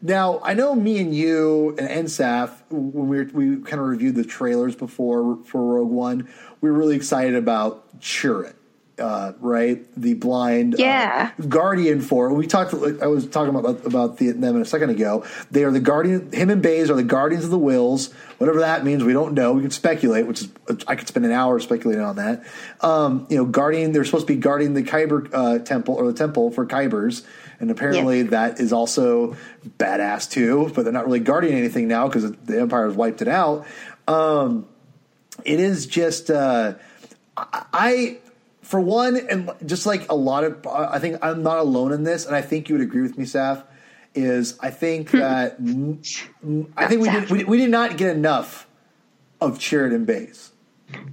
now I know me and you and NSAF when we were, we kind of reviewed the trailers before for Rogue One, we were really excited about Chirrut uh, right? The blind uh, yeah. uh, guardian for. We talked. I was talking about about the, them a second ago. They are the guardian. Him and Baze are the guardians of the Whills. Whatever that means, we don't know. We can speculate, which is I could spend an hour speculating on that. Um, you know, guardian. They're supposed to be guarding the Kyber uh, temple or the temple for Kybers. And apparently that is also badass too, but they're not really guarding anything now because the Empire has wiped it out. Um, it is just uh, I for one, and just like a lot of, I think I'm not alone in this, and I think you would agree with me, Saf. Is I think hmm. that I think we did, we, we did not get enough of and Baze.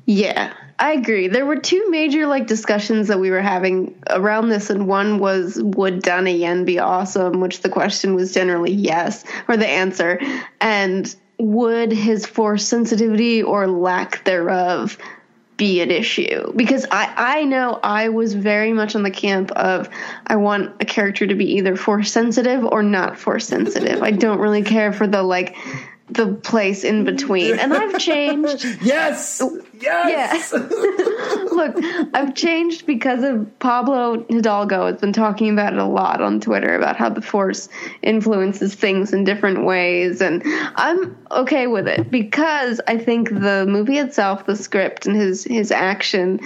Yeah, I agree. There were two major like discussions that we were having around this, and one was would Donnie Yen be awesome, which the question was generally yes, or the answer, and would his force sensitivity or lack thereof be an issue because I, I know I was very much on the camp of I want a character to be either force sensitive or not force sensitive. I don't really care for the like the place in between. And I've changed. <laughs> yes. Oh, Yes. Yeah. <laughs> Look, I've changed because of Pablo Hidalgo has been talking about it a lot on Twitter about how the force influences things in different ways and I'm okay with it because I think the movie itself, the script and his his action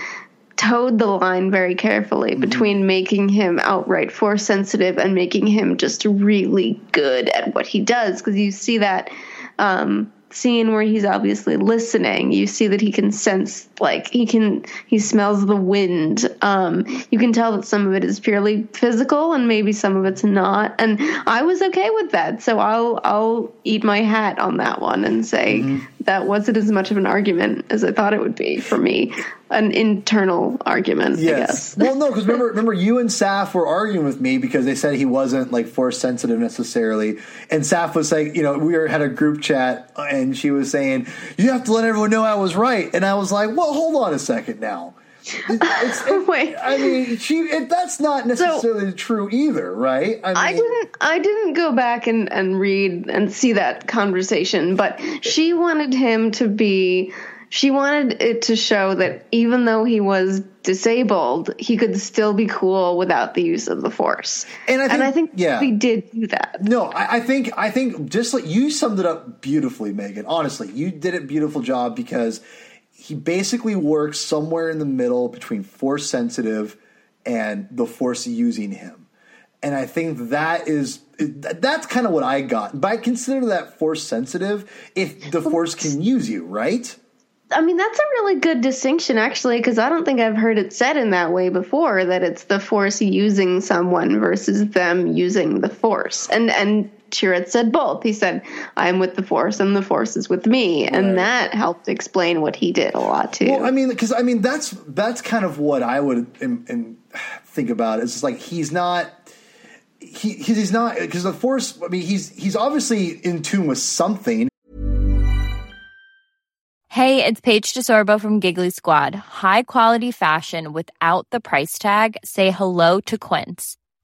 towed the line very carefully mm-hmm. between making him outright force sensitive and making him just really good at what he does because you see that um, scene where he's obviously listening you see that he can sense like he can he smells the wind um you can tell that some of it is purely physical and maybe some of it's not and i was okay with that so i'll i'll eat my hat on that one and say mm-hmm. That wasn't as much of an argument as i thought it would be for me an internal argument. Yes. well, no, because remember, remember, you and Saf were arguing with me because they said he wasn't like force sensitive necessarily, and Saf was like, you know, we were had a group chat, and she was saying you have to let everyone know I was right, and I was like, well, hold on a second now. It's, it, <laughs> Wait. I mean, she. It, that's not necessarily so, true either, right? I, mean, I, didn't. I didn't go back and, and read and see that conversation, but she wanted him to be she wanted it to show that even though he was disabled, he could still be cool without the use of the force. And I think, and I think yeah. we did do that. No, I, I, think I think just like you summed it up beautifully, Megan. Honestly, you did a beautiful job because he basically works somewhere in the middle between force sensitive and the force using him. And I think that is that's kind of what I got. But I consider that force sensitive if the force can use you, right? I mean, that's a really good distinction, actually, because I don't think I've heard it said in that way before. That it's the force using someone versus them using the force, and and Chirrut said both. He said, "I'm with the force, and the force is with me," right. and that helped explain what he did a lot too. Well, I mean, because I mean, that's that's kind of what I would in, in think about. It's just like he's not he he's not because the force. I mean, he's he's obviously in tune with something. Hey, it's Paige DeSorbo from Giggly Squad. High quality fashion without the price tag. Say hello to Quince.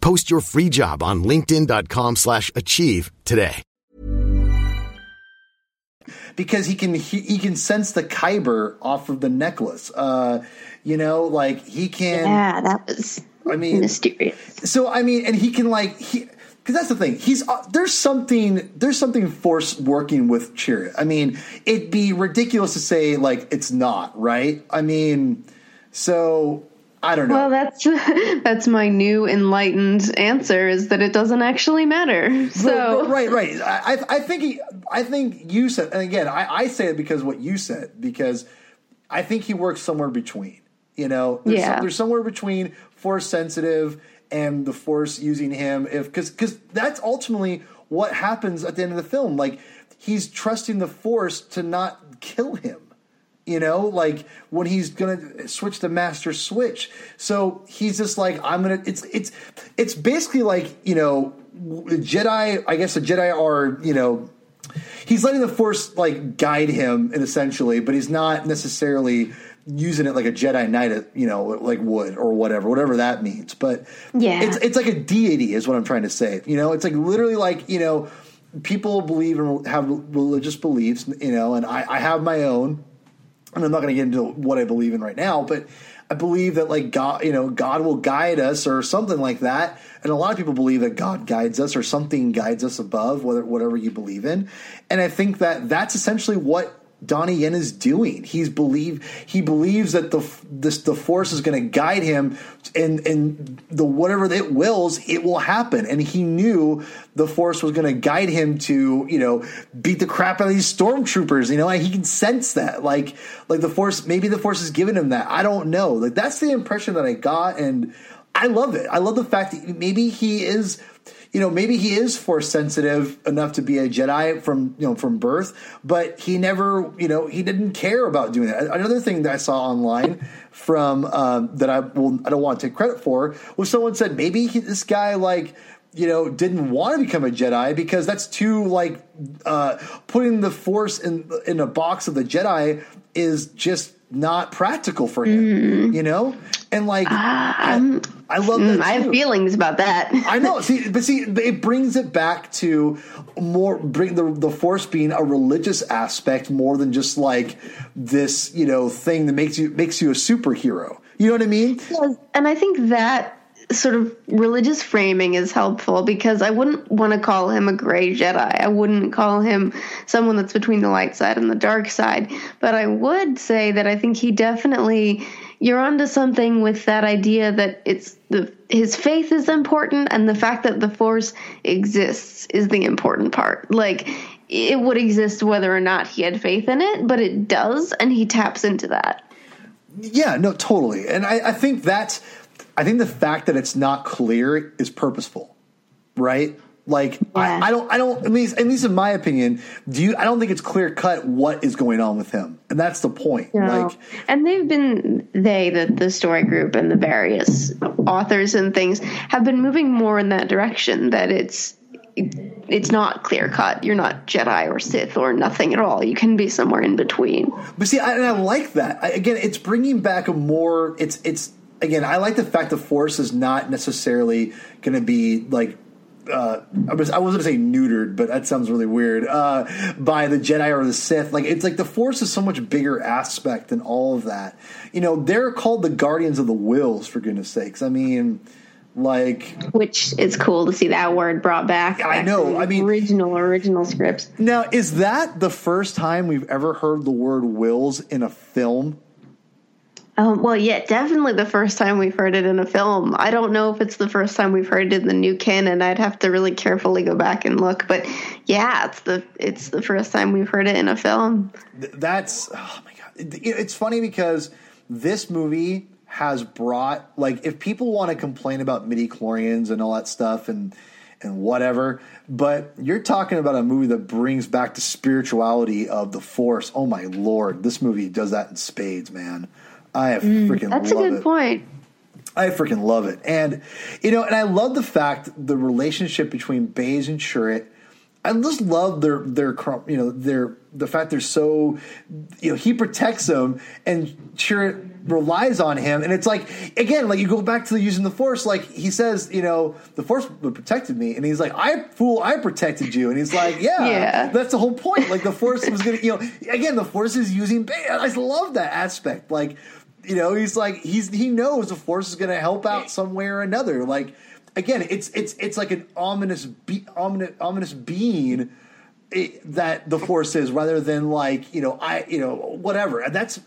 Post your free job on linkedin.com slash achieve today. because he can he, he can sense the kyber off of the necklace. Uh, you know, like he can. Yeah, that was. I mean, mysterious. So I mean, and he can like he because that's the thing. He's uh, there's something there's something force working with Chirrut. I mean, it'd be ridiculous to say like it's not right. I mean, so I don't know. Well, that's <laughs> that's my new enlightened answer is that it doesn't actually matter. So right, <laughs> right. right. I, I think he, I think you said, and again, I, I say it because what you said because I think he works somewhere between. You know, there's, Yeah. some, there's somewhere between force sensitive and the force using him if because because that's ultimately what happens at the end of the film. Like he's trusting the force to not kill him. You know, like when he's gonna switch the master switch. So he's just like, I'm gonna. It's it's it's basically like you know, Jedi. I guess the Jedi are you know he's letting the force like guide him and essentially but he's not necessarily using it like a jedi knight you know like would or whatever whatever that means but Yeah. it's it's like a deity is what i'm trying to say you know it's like literally like you know people believe and have religious beliefs you know and i, I have my own and I'm not going to get into what I believe in right now, but I believe that like God, you know, God will guide us or something like that. And a lot of people believe that God guides us or something guides us above, whether whatever you believe in. And I think that that's essentially what Donnie Yen is doing. He's believe he believes that the this the force is going to guide him, and and the whatever it wills, it will happen. And he knew the force was going to guide him to you know beat the crap out of these stormtroopers. You know, and he can sense that. Like like the force, maybe the force has given him that. I don't know. Like that's the impression that I got, and I love it. I love the fact that maybe he is you know, maybe he is force sensitive enough to be a Jedi from you know from birth, but he never, you know, he didn't care about doing that. Another thing that I saw online from um, that I will I don't want to take credit for was someone said maybe he, this guy like you know didn't want to become a Jedi because that's too like uh, putting the force in in a box of the Jedi is just not practical for him, you know, and like I, I love that Mm, I have feelings about that. I know. See, but see, it brings it back to more bring the the force being a religious aspect more than just like this, you know, thing that makes you makes you a superhero. You know what I mean? Yes, and I think that sort of religious framing is helpful because I wouldn't want to call him a gray Jedi. I wouldn't call him someone that's between the light side and the dark side. But I would say that I think he definitely you're onto something with that idea that it's the his faith is important and the fact that the force exists is the important part. Like it would exist whether or not he had faith in it, but it does and he taps into that. Yeah, no, totally. And I, I think that's I think the fact that it's not clear is purposeful, right? Like Yeah. I, I don't I don't at least at least in my opinion, do you I don't think it's clear cut what is going on with him. And that's the point. No. Like and they've been they the the story group and the various authors and things have been moving more in that direction that it's it's not clear cut. You're not Jedi or Sith or nothing at all. You can be somewhere in between. But see, I, and I like that. I, again, it's bringing back a more. It's it's again. I like the fact the Force is not necessarily going to be like. Uh, I was I wasn't gonna say neutered, but that sounds really weird. Uh, by the Jedi or the Sith, like it's like the Force is so much bigger aspect than all of that. You know, they're called the Guardians of the Whills, for goodness sakes. I mean, like Which is cool to see that word brought back. I back know. I mean- original original scripts. now is that the first time we've ever heard the word Whills in a film? Um, well, yeah, definitely the first time we've heard it in a film. I don't know if it's the first time we've heard it in the new canon. I'd have to really carefully go back and look, but yeah, it's the it's the first time we've heard it in a film. That's oh my god! It's funny because this movie has brought like if people want to complain about midi-chlorians and all that stuff and and whatever, but you're talking about a movie that brings back the spirituality of the Force. Oh my lord, this movie does that in spades, man. I mm, freaking love it. that's a good it. point. I freaking love it, and you know, and I love the fact the relationship between Baze and Chirrut. I just love their their you know their the fact they're so you know he protects them and Chirrut relies on him. And it's like, again, like you go back to the using the force, like he says, you know, the force protected me. And he's like, I fool, I protected you. And he's like, yeah, yeah. that's the whole point. Like the force was going to, you know, again, the force is using, Bay. I love that aspect. Like, you know, he's like, he's, he knows the force is going to help out some way or another. Like, again, it's, it's, it's like an ominous, be, ominous, ominous being eh, that the force is rather than like, you know, I, you know, whatever. And that's,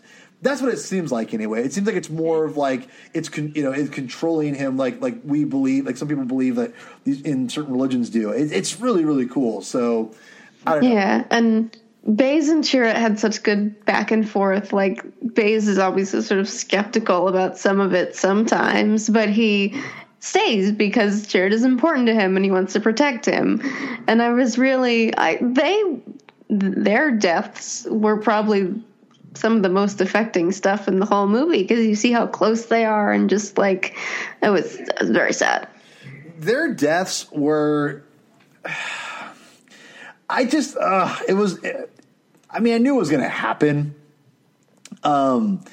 that's what it seems like anyway. It seems like it's more of like it's con, you know it's controlling him like like we believe like some people believe that these, in certain religions do. It, it's really really cool. So I don't know. Yeah, and Baze and Chirrut had such good back and forth. Like Baze is always sort of skeptical about some of it sometimes, but he stays because Chirrut is important to him and he wants to protect him. And I was really I they their deaths were probably some of the most affecting stuff in the whole movie because you see how close they are and just like it was, it was very sad. Their deaths were. <sighs> I just uh, it was. I mean, I knew it was going to happen. Um,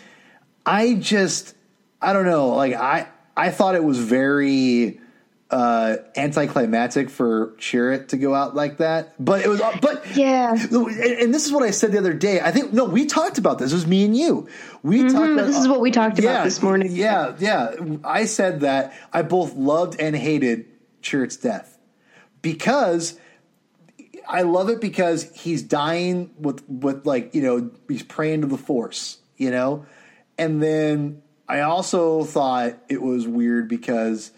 I just I don't know. Like I I thought it was very uh, anticlimactic for Chirrut to go out like that. But it was, but yeah. And, this is what I said the other day. I think no, we talked about this. It was me and you. We mm-hmm, talked. About, this is what we talked yeah, about this morning. Yeah, yeah. I said that I both loved and hated Chirrut's death because. I love it because he's dying with with like you know he's praying to the force you know, and then I also thought it was weird because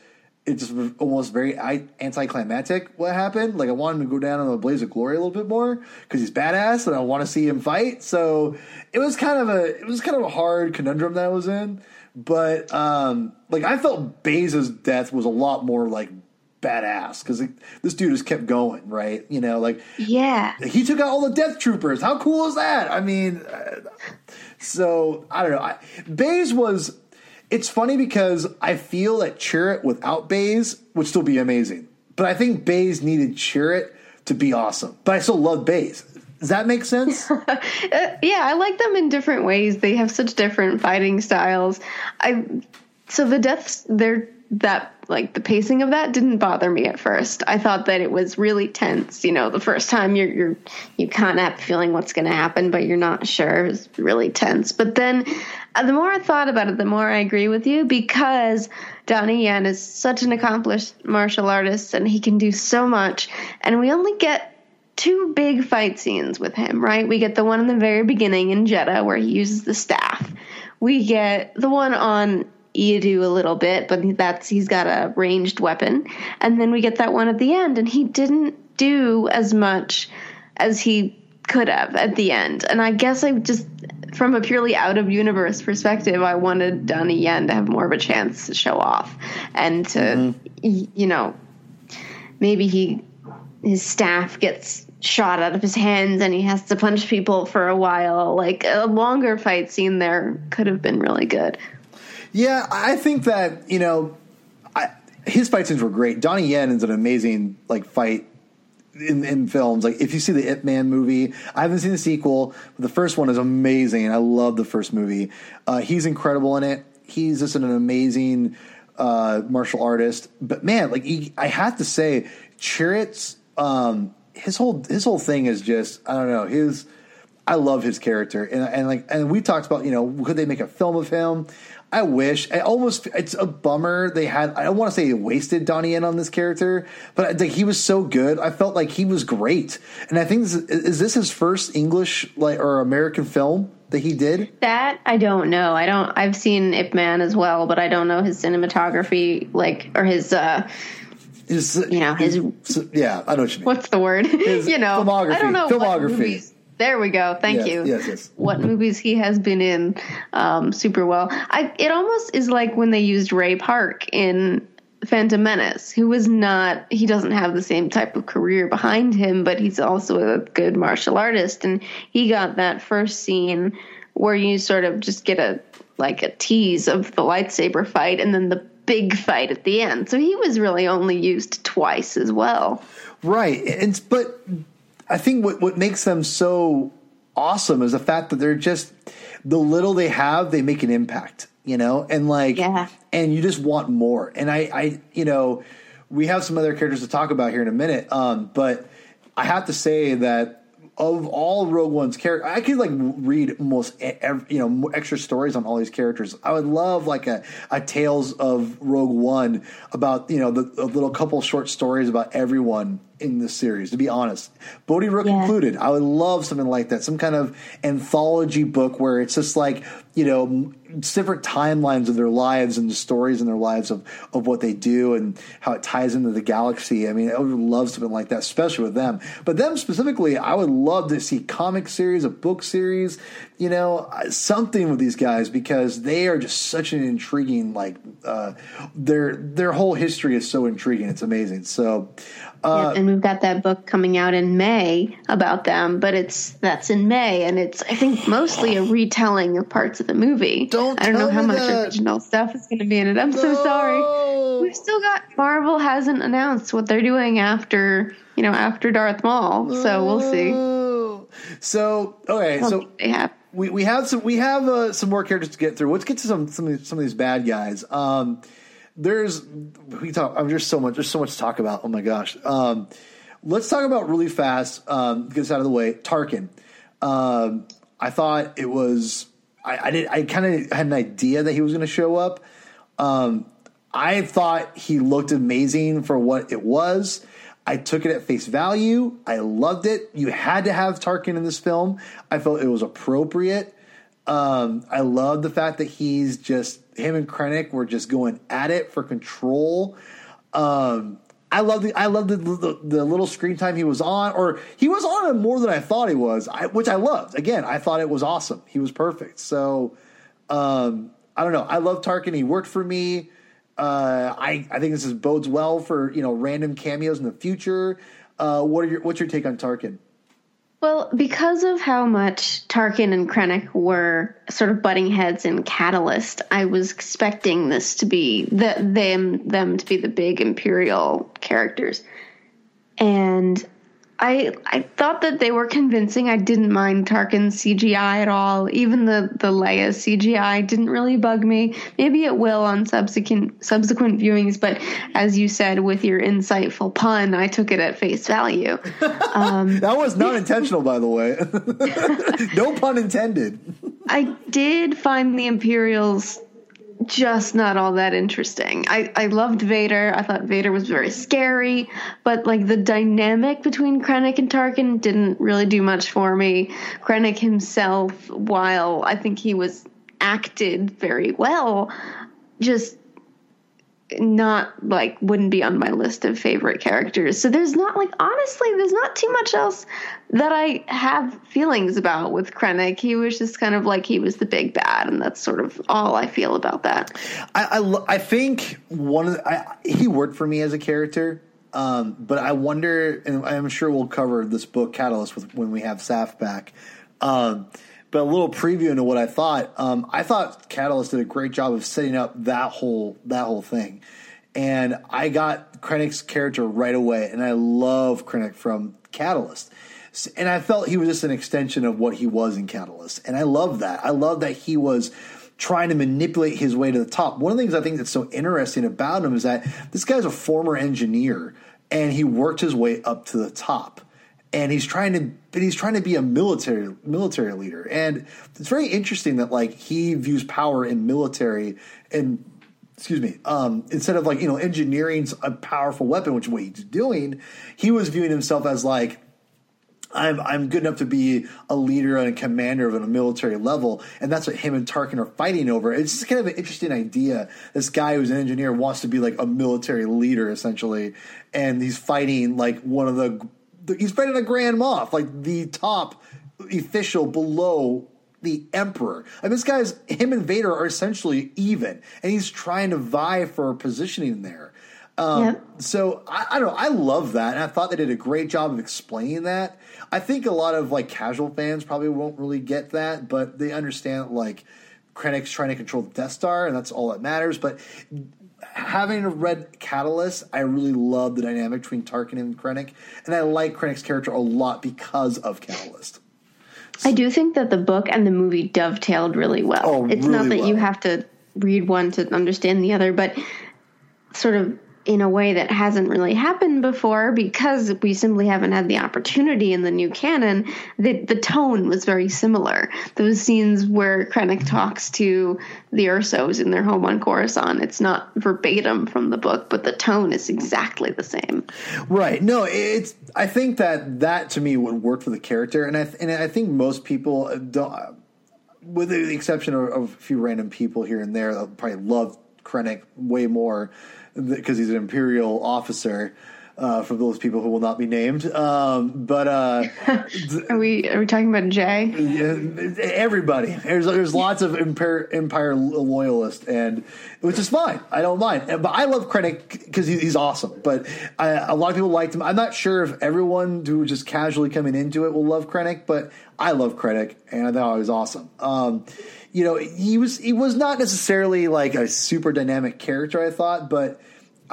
it just was almost very anticlimactic what happened. Like I wanted to go down on the blaze of glory a little bit more because he's badass and I want to see him fight. So it was kind of a it was kind of a hard conundrum that I was in. But um, like I felt Baze's death was a lot more like badass because this dude just kept going, right? You know, like yeah, he took out all the Death Troopers. How cool is that? I mean, uh, so I don't know. I, Baze was it's funny because I feel that Chirrut without Baze would still be amazing. But I think Baze needed Chirrut to be awesome. But I still love Baze. Does that make sense? <laughs> uh, yeah, I like them in different ways. They have such different fighting styles. I so the deaths they're that like the pacing of that didn't bother me at first. I thought that it was really tense. You know, the first time you're you're you kind of have feeling what's going to happen, but you're not sure. It was really tense. But then, uh, the more I thought about it, the more I agree with you because Donnie Yen is such an accomplished martial artist and he can do so much, and we only get two big fight scenes with him, right? We get the one in the very beginning in Jedha where he uses the staff. We get the one on Eadu a little bit, but that's he's got a ranged weapon. And then we get that one at the end, and he didn't do as much as he could have at the end. And I guess I just, from a purely out of universe perspective, I wanted Donnie Yen to have more of a chance to show off and to, mm-hmm. you know, maybe he his staff gets shot out of his hands and he has to punch people for a while. Like a longer fight scene there could have been really good. Yeah, I think that you know, I, his fight scenes were great. Donnie Yen is an amazing like fight in, in films. Like if you see the Ip Man movie, I haven't seen the sequel, but the first one is amazing. I love the first movie. Uh, he's incredible in it. He's just an amazing uh, martial artist. But man, like he, I have to say, Chirrut's um, his whole his whole thing is just I don't know his. I love his character, and, and like, and we talked about, you know, could they make a film of him? I wish. I almost. It's a bummer they had. I don't want to say they wasted Donnie Yen on this character, but like he was so good. I felt like he was great, and I think this is, is this his first English like or American film that he did? That I don't know. I don't. I've seen Ip Man as well, but I don't know his cinematography, like or his. uh His, You know, his- his- yeah, I know what you mean. What's the word? <laughs> you know, filmography. I don't know. what Filmography. There we go. Thank Yes, you. yes, yes. What movies he has been in um, super well. I, it almost is like when they used Ray Park in Phantom Menace, who was not, he doesn't have the same type of career behind him, but he's also a good martial artist. And he got that first scene where you sort of just get a, like a tease of the lightsaber fight and then the big fight at the end. So he was really only used twice as well. Right. And but I think what what makes them so awesome is the fact that they're just the little they have, they make an impact, you know? And like Yeah. and you just want more. And I I you know, we have some other characters to talk about here in a minute. Um, but I have to say that of all Rogue One's character, I could like read almost e- ev- you know extra stories on all these characters. I would love like a, a tales of Rogue One about you know the a little couple short stories about everyone in this series. To be honest, Bodhi Rook Yeah. included, I would love something like that, some kind of anthology book where it's just like you know different timelines of their lives and the stories in their lives of of what they do and how it ties into the galaxy. I mean, I would love something like that, especially with them. But them specifically, I would love to see comic series, a book series, you know, uh, something with these guys because they are just such an intriguing like uh, their their whole history is so intriguing. It's amazing. So. Uh, Yeah, and we've got that book coming out in May about them, but it's that's in May, and it's I think mostly a retelling of parts of the movie. Don't I don't know how much that. original stuff is going to be in it. I'm so sorry. We've still got Marvel hasn't announced what they're doing after you know after Darth Maul, so we'll see. So okay, so they have. we, we have some we have uh, some more characters to get through. Let's get to some some of these, some of these bad guys. Um, there's we talk. I'm just so much. There's so much to talk about. Oh my gosh. Um, let's talk about really fast. Um, get this out of the way. Tarkin. Um, I thought it was. I, I did. I kind of had an idea that he was going to show up. Um, I thought he looked amazing for what it was. I took it at face value. I loved it. You had to have Tarkin in this film. I felt it was appropriate. Um, I love the fact that he's just him and Krennic were just going at it for control. Um, I love the I love the, the the little screen time he was on, or he was on it more than I thought he was, I, which I loved. Again, I thought it was awesome. He was perfect. So um, I don't know. I love Tarkin. He worked for me. Uh, I I think this is bodes well for you know random cameos in the future. Uh, what are your what's your take on Tarkin? Well, because of how much Tarkin and Krennic were sort of butting heads in Catalyst, I was expecting this to be the, them them to be the big Imperial characters, and I I thought that they were convincing. I didn't mind Tarkin's CGI at all. Even the the Leia CGI didn't really bug me. Maybe it will on subsequent subsequent viewings, but as you said with your insightful pun, I took it at face value. <laughs> Um, that was not intentional, by the way. <laughs> <laughs> no pun intended. I did find the Imperials just not all that interesting. I, I loved Vader. I thought Vader was very scary, but like the dynamic between Krennic and Tarkin didn't really do much for me. Krennic himself, while I think he was acted very well, just not like wouldn't be on my list of favorite characters. So there's not like honestly, there's not too much else that I have feelings about with Krennic. He was just kind of like he was the big bad, and that's sort of all I feel about that. I, I, I think one of the, I, he worked for me as a character, um, but I wonder, and I'm sure we'll cover this book Catalyst with, when we have Saf back. Um, but a little preview into what I thought. Um, I thought Catalyst did a great job of setting up that whole that whole thing, and I got Krennic's character right away, and I love Krennic from Catalyst. And I felt he was just an extension of what he was in Catalyst. And I love that. I love that he was trying to manipulate his way to the top. One of the things I think that's so interesting about him is that this guy's a former engineer and he worked his way up to the top. And he's trying to but he's trying to be a military military leader. And it's very interesting that like he views power in military and excuse me, um, instead of like, you know, engineering's a powerful weapon, which is what he's doing, he was viewing himself as like I'm I'm good enough to be a leader and a commander of a military level, and that's what him and Tarkin are fighting over. It's just kind of an interesting idea. This guy who's an engineer wants to be like a military leader essentially, and he's fighting like one of the he's fighting a Grand Moff, like the top official below the Emperor. I mean, this guy's him and Vader are essentially even, and he's trying to vie for positioning there. Um. So I, I, don't know. I love that, and I thought they did a great job of explaining that. I think a lot of like casual fans probably won't really get that, but they understand like Krennic's trying to control the Death Star, and that's all that matters. But having read Catalyst, I really love the dynamic between Tarkin and Krennic, and I like Krennic's character a lot because of Catalyst. I do think that the book and the movie dovetailed really well. Oh, it's really not that well. you have to read one to understand the other, but sort of in a way that hasn't really happened before because we simply haven't had the opportunity in the new canon. The the tone was very similar. Those scenes where Krennic talks to the Ersos in their home on Coruscant, it's not verbatim from the book, but the tone is exactly the same. Right. No, it's. I think that that to me would work for the character, and I and I think most people. With the exception of, of a few random people here and there, probably love Krennic way more because he's an imperial officer. Uh, for those people who will not be named, um, but uh, <laughs> are we are we talking about Jay? Everybody, there's there's lots of empire, empire loyalists, and which is fine. I don't mind, but I love Krennic because he's awesome. But I, a lot of people liked him. I'm not sure if everyone who just casually coming into it will love Krennic, but I love Krennic, and I thought he was awesome. Um, you know, he was he was not necessarily like a super dynamic character. I thought, but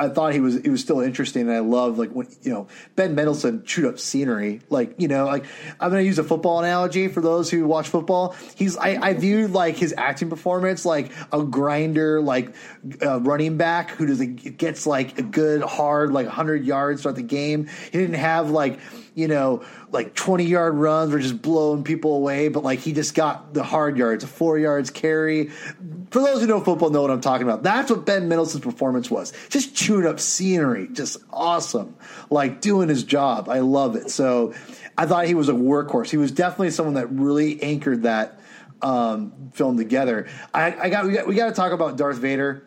I thought he was he was still interesting, and I love like when you know Ben Mendelsohn chewed up scenery. Like you know, like I'm going to use a football analogy for those who watch football. He's I, I viewed like his acting performance like a grinder, like a running back who does it gets like a good hard like 100 yards throughout the game. He didn't have like you know, like 20 yard runs were just blowing people away, but like he just got the hard yards, four yards carry. For those who know football, know what I'm talking about. That's what Ben Mendelsohn's performance was. Just chewing up scenery, just awesome. Like doing his job. I love it. So I thought he was a workhorse. He was definitely someone that really anchored that um, film together. I, I got we got we got to talk about Darth Vader.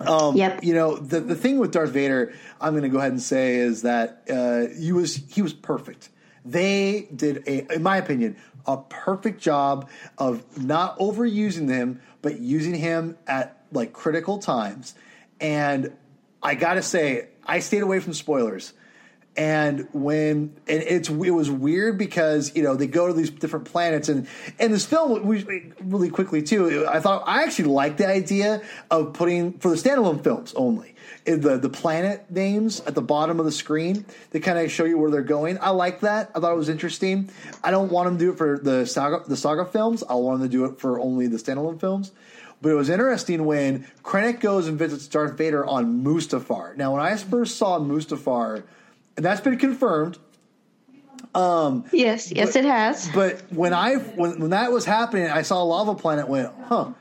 Um, yep. You know the the thing with Darth Vader, I'm going to go ahead and say is that uh, he was he was perfect. They did a, in my opinion, a perfect job of not overusing him, but using him at like critical times. And I got to say, I stayed away from spoilers and when and it's it was weird because you know they go to these different planets and and this film we, really quickly too I thought I actually liked the idea of putting for the standalone films only eh, the the planet names at the bottom of the screen they kind of show you where they're going. I like that. I thought it was interesting. I don't want them to do it for the saga the saga films. I want them to do it for only the standalone films. But it was interesting when Krennic goes and visits Darth Vader on Mustafar. Now, when I first saw Mustafar, that's been confirmed. Um, yes, yes, but, it has. But when I when, when that was happening, I saw Lava Planet. Went, huh?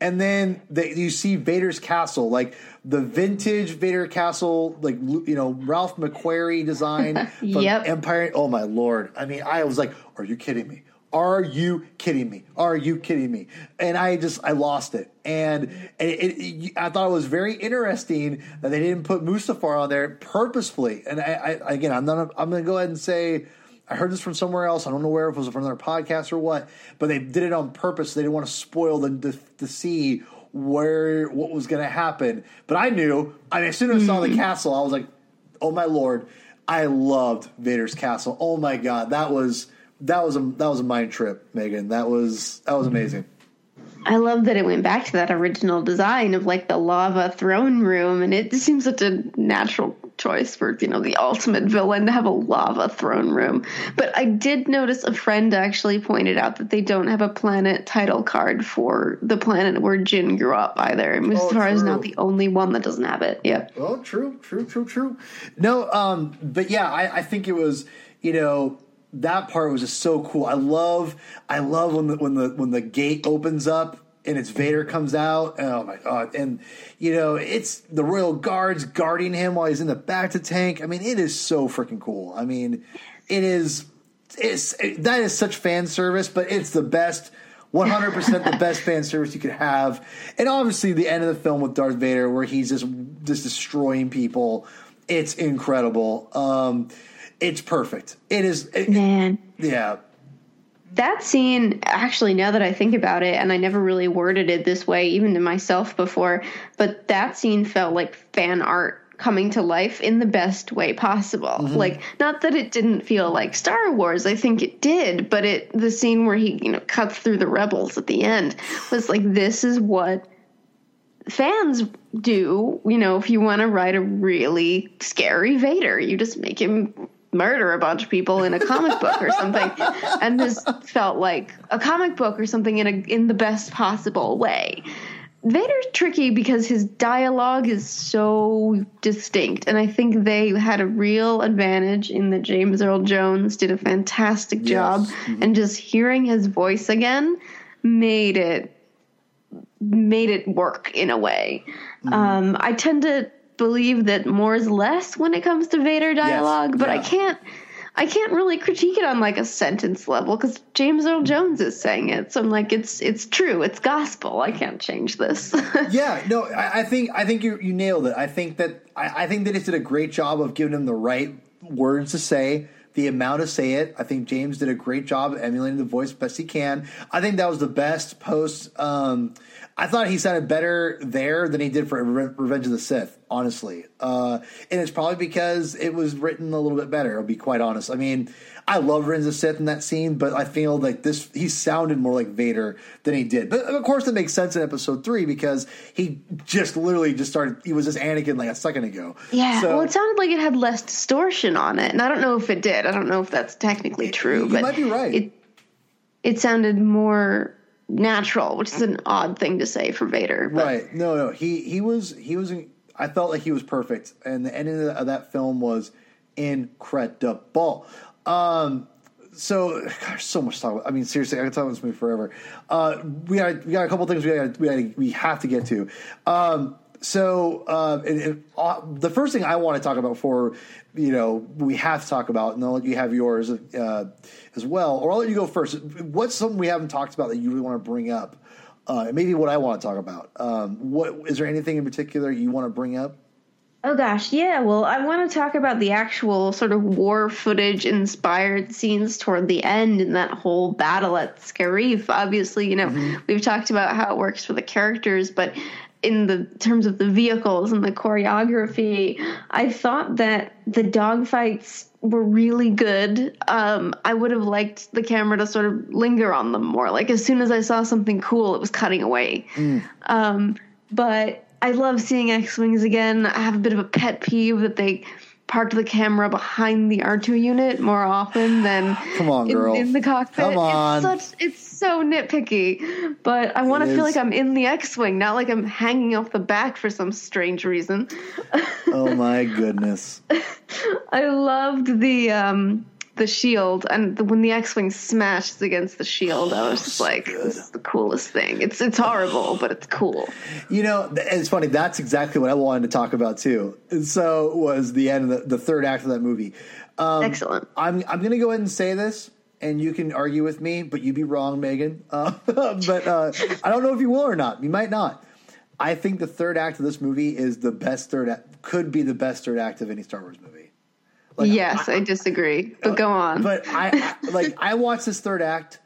And then the, you see Vader's castle, like the vintage Vader castle, like you know Ralph McQuarrie design <laughs> from yep. Empire. Oh my lord! I mean, I was like, "Are you kidding me?" Are you kidding me? Are you kidding me? And I just I lost it, and, and it, it, I thought it was very interesting that they didn't put Mustafar on there purposefully. And I, I again, I'm not. I'm going to go ahead and say I heard this from somewhere else. I don't know where if it was from another podcast or what, but they did it on purpose. They didn't want to spoil the to, to see where what was going to happen. But I knew. I mean, as soon as I saw the mm-hmm. castle, I was like, "Oh my lord!" I loved Vader's castle. Oh my god, that was that was a that was a mind trip, Megan. That was that was amazing. I love that it went back to that original design of like the lava throne room, and it seems such a natural choice for you know the ultimate villain to have a lava throne room. But I did notice a friend actually pointed out that they don't have a planet title card for the planet where Jyn grew up either. Mustafar oh, is not the only one that doesn't have it. Yeah. Oh, true, true, true, true. No, um, but yeah, I, I think it was you know that part was just so cool. I love I love when the when the when the gate opens up and it's Vader comes out. Oh my god! And you know it's the royal guards guarding him while he's in the bacta tank. I mean, it is so freaking cool. I mean, it is it's it, that is such fan service, but it's the best. 100% the best fan service you could have. And obviously the end of the film with Darth Vader where he's just just destroying people. It's incredible. Um it's perfect. It is it, Man. yeah. That scene, actually, now that I think about it, and I never really worded it this way, even to myself before, but that scene felt like fan art coming to life in the best way possible. Mm-hmm. Like, not that it didn't feel like Star Wars, I think it did, but it the scene where he, you know, cuts through the rebels at the end was like, this is what fans do. You know, if you want to write a really scary Vader, you just make him murder a bunch of people in a comic book or something. And this felt like a comic book or something in a in the best possible way. Vader's tricky because his dialogue is so distinct, and I think they had a real advantage in that James Earl Jones did a fantastic job, and just hearing his voice again made it made it work in a way. Um, I tend to believe that more is less when it comes to Vader dialogue, but I can't. I can't really critique it on like a sentence level because James Earl Jones is saying it, so I'm like, it's it's true, it's gospel. I can't change this. <laughs> Yeah, no, I, I think I think you you nailed it. I think that I, I think that it did a great job of giving him the right words to say, the amount to say it. I think James did a great job emulating the voice best he can. I think that was the best post. Um, I thought he sounded better there than he did for Re- Revenge of the Sith, honestly. Uh, and it's probably because it was written a little bit better. I'll be quite honest. I mean, I love Revenge of the Sith in that scene, but I feel like this he sounded more like Vader than he did. But of course, it makes sense in Episode Three because he just literally just started. He was just Anakin like a second ago. yeah, So- well, it sounded like it had less distortion on it, and I don't know if it did. I don't know if that's technically true, you but might be right. It it sounded more natural, which is an odd thing to say for Vader. But Right. No, no. He he was he was. I felt like he was perfect, and the ending of that film was incredible. Um. So, gosh, so much to talk about. I mean, seriously, I could talk about this movie forever. Uh, we got we got a couple things we got we got we have to get to. Um. So, uh, and, and, uh, the first thing I want to talk about for you know, we have to talk about, and I'll let you have yours uh, as well, or I'll let you go first. What's something we haven't talked about that you really want to bring up? Uh, and maybe what I want to talk about. Um, what is there anything in particular you want to bring up? Oh gosh, yeah. Well, I want to talk about the actual sort of war footage inspired scenes toward the end in that whole battle at Scarif. Obviously, you know, we've talked about how it works for the characters, but in the terms of the vehicles and the choreography, I thought that the dogfights were really good. Um, I would have liked the camera to sort of linger on them more. Like as soon as I saw something cool, it was cutting away. Um, but I love seeing X Wings again. I have a bit of a pet peeve that they parked the camera behind the R2 unit more often than <sighs> Come on, in, girl. in the cockpit. Come on. It's such it's so nitpicky. But I want to feel like I'm in the X Wing, not like I'm hanging off the back for some strange reason. Oh my <laughs> goodness! I loved the um the shield and the, when the X-wing smashes against the shield, I was just like, "This is the coolest thing." It's it's horrible, but it's cool. You know, it's funny. That's exactly what I wanted to talk about too. And so was the end of the, the third act of that movie. Um, Excellent. I'm I'm going to go ahead and say this, and you can argue with me, but you'd be wrong, Megan. <laughs> Uh, but uh, I don't know if you will or not. You might not. I think the third act of this movie is the best third act. Could be the best third act of any Star Wars movie. Like, yes, I, disagree, but go on. But I, I like I watched this third act,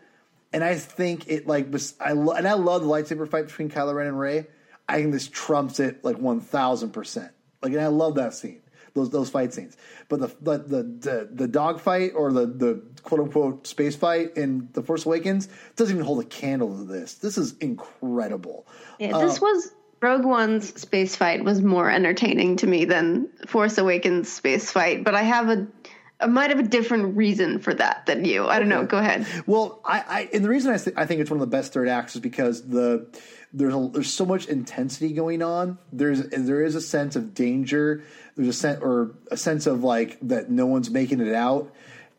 and I think it like was I lo- and I love the lightsaber fight between Kylo Ren and Rey. I think this trumps it like one thousand percent. Like, and I love that scene, those those fight scenes. But the the the the, the dog fight or the the quote unquote space fight in the Force Awakens doesn't even hold a candle to this. This is incredible. Yeah, this uh, was Rogue One's space fight was more entertaining to me than Force Awakens space fight, but I have a I might have a different reason for that than you. I don't know. Go ahead. Well, I, I and the reason I, th- I think it's one of the best third acts is because the there's a, there's so much intensity going on. There's there is a sense of danger. There's a sense or a sense of like that no one's making it out,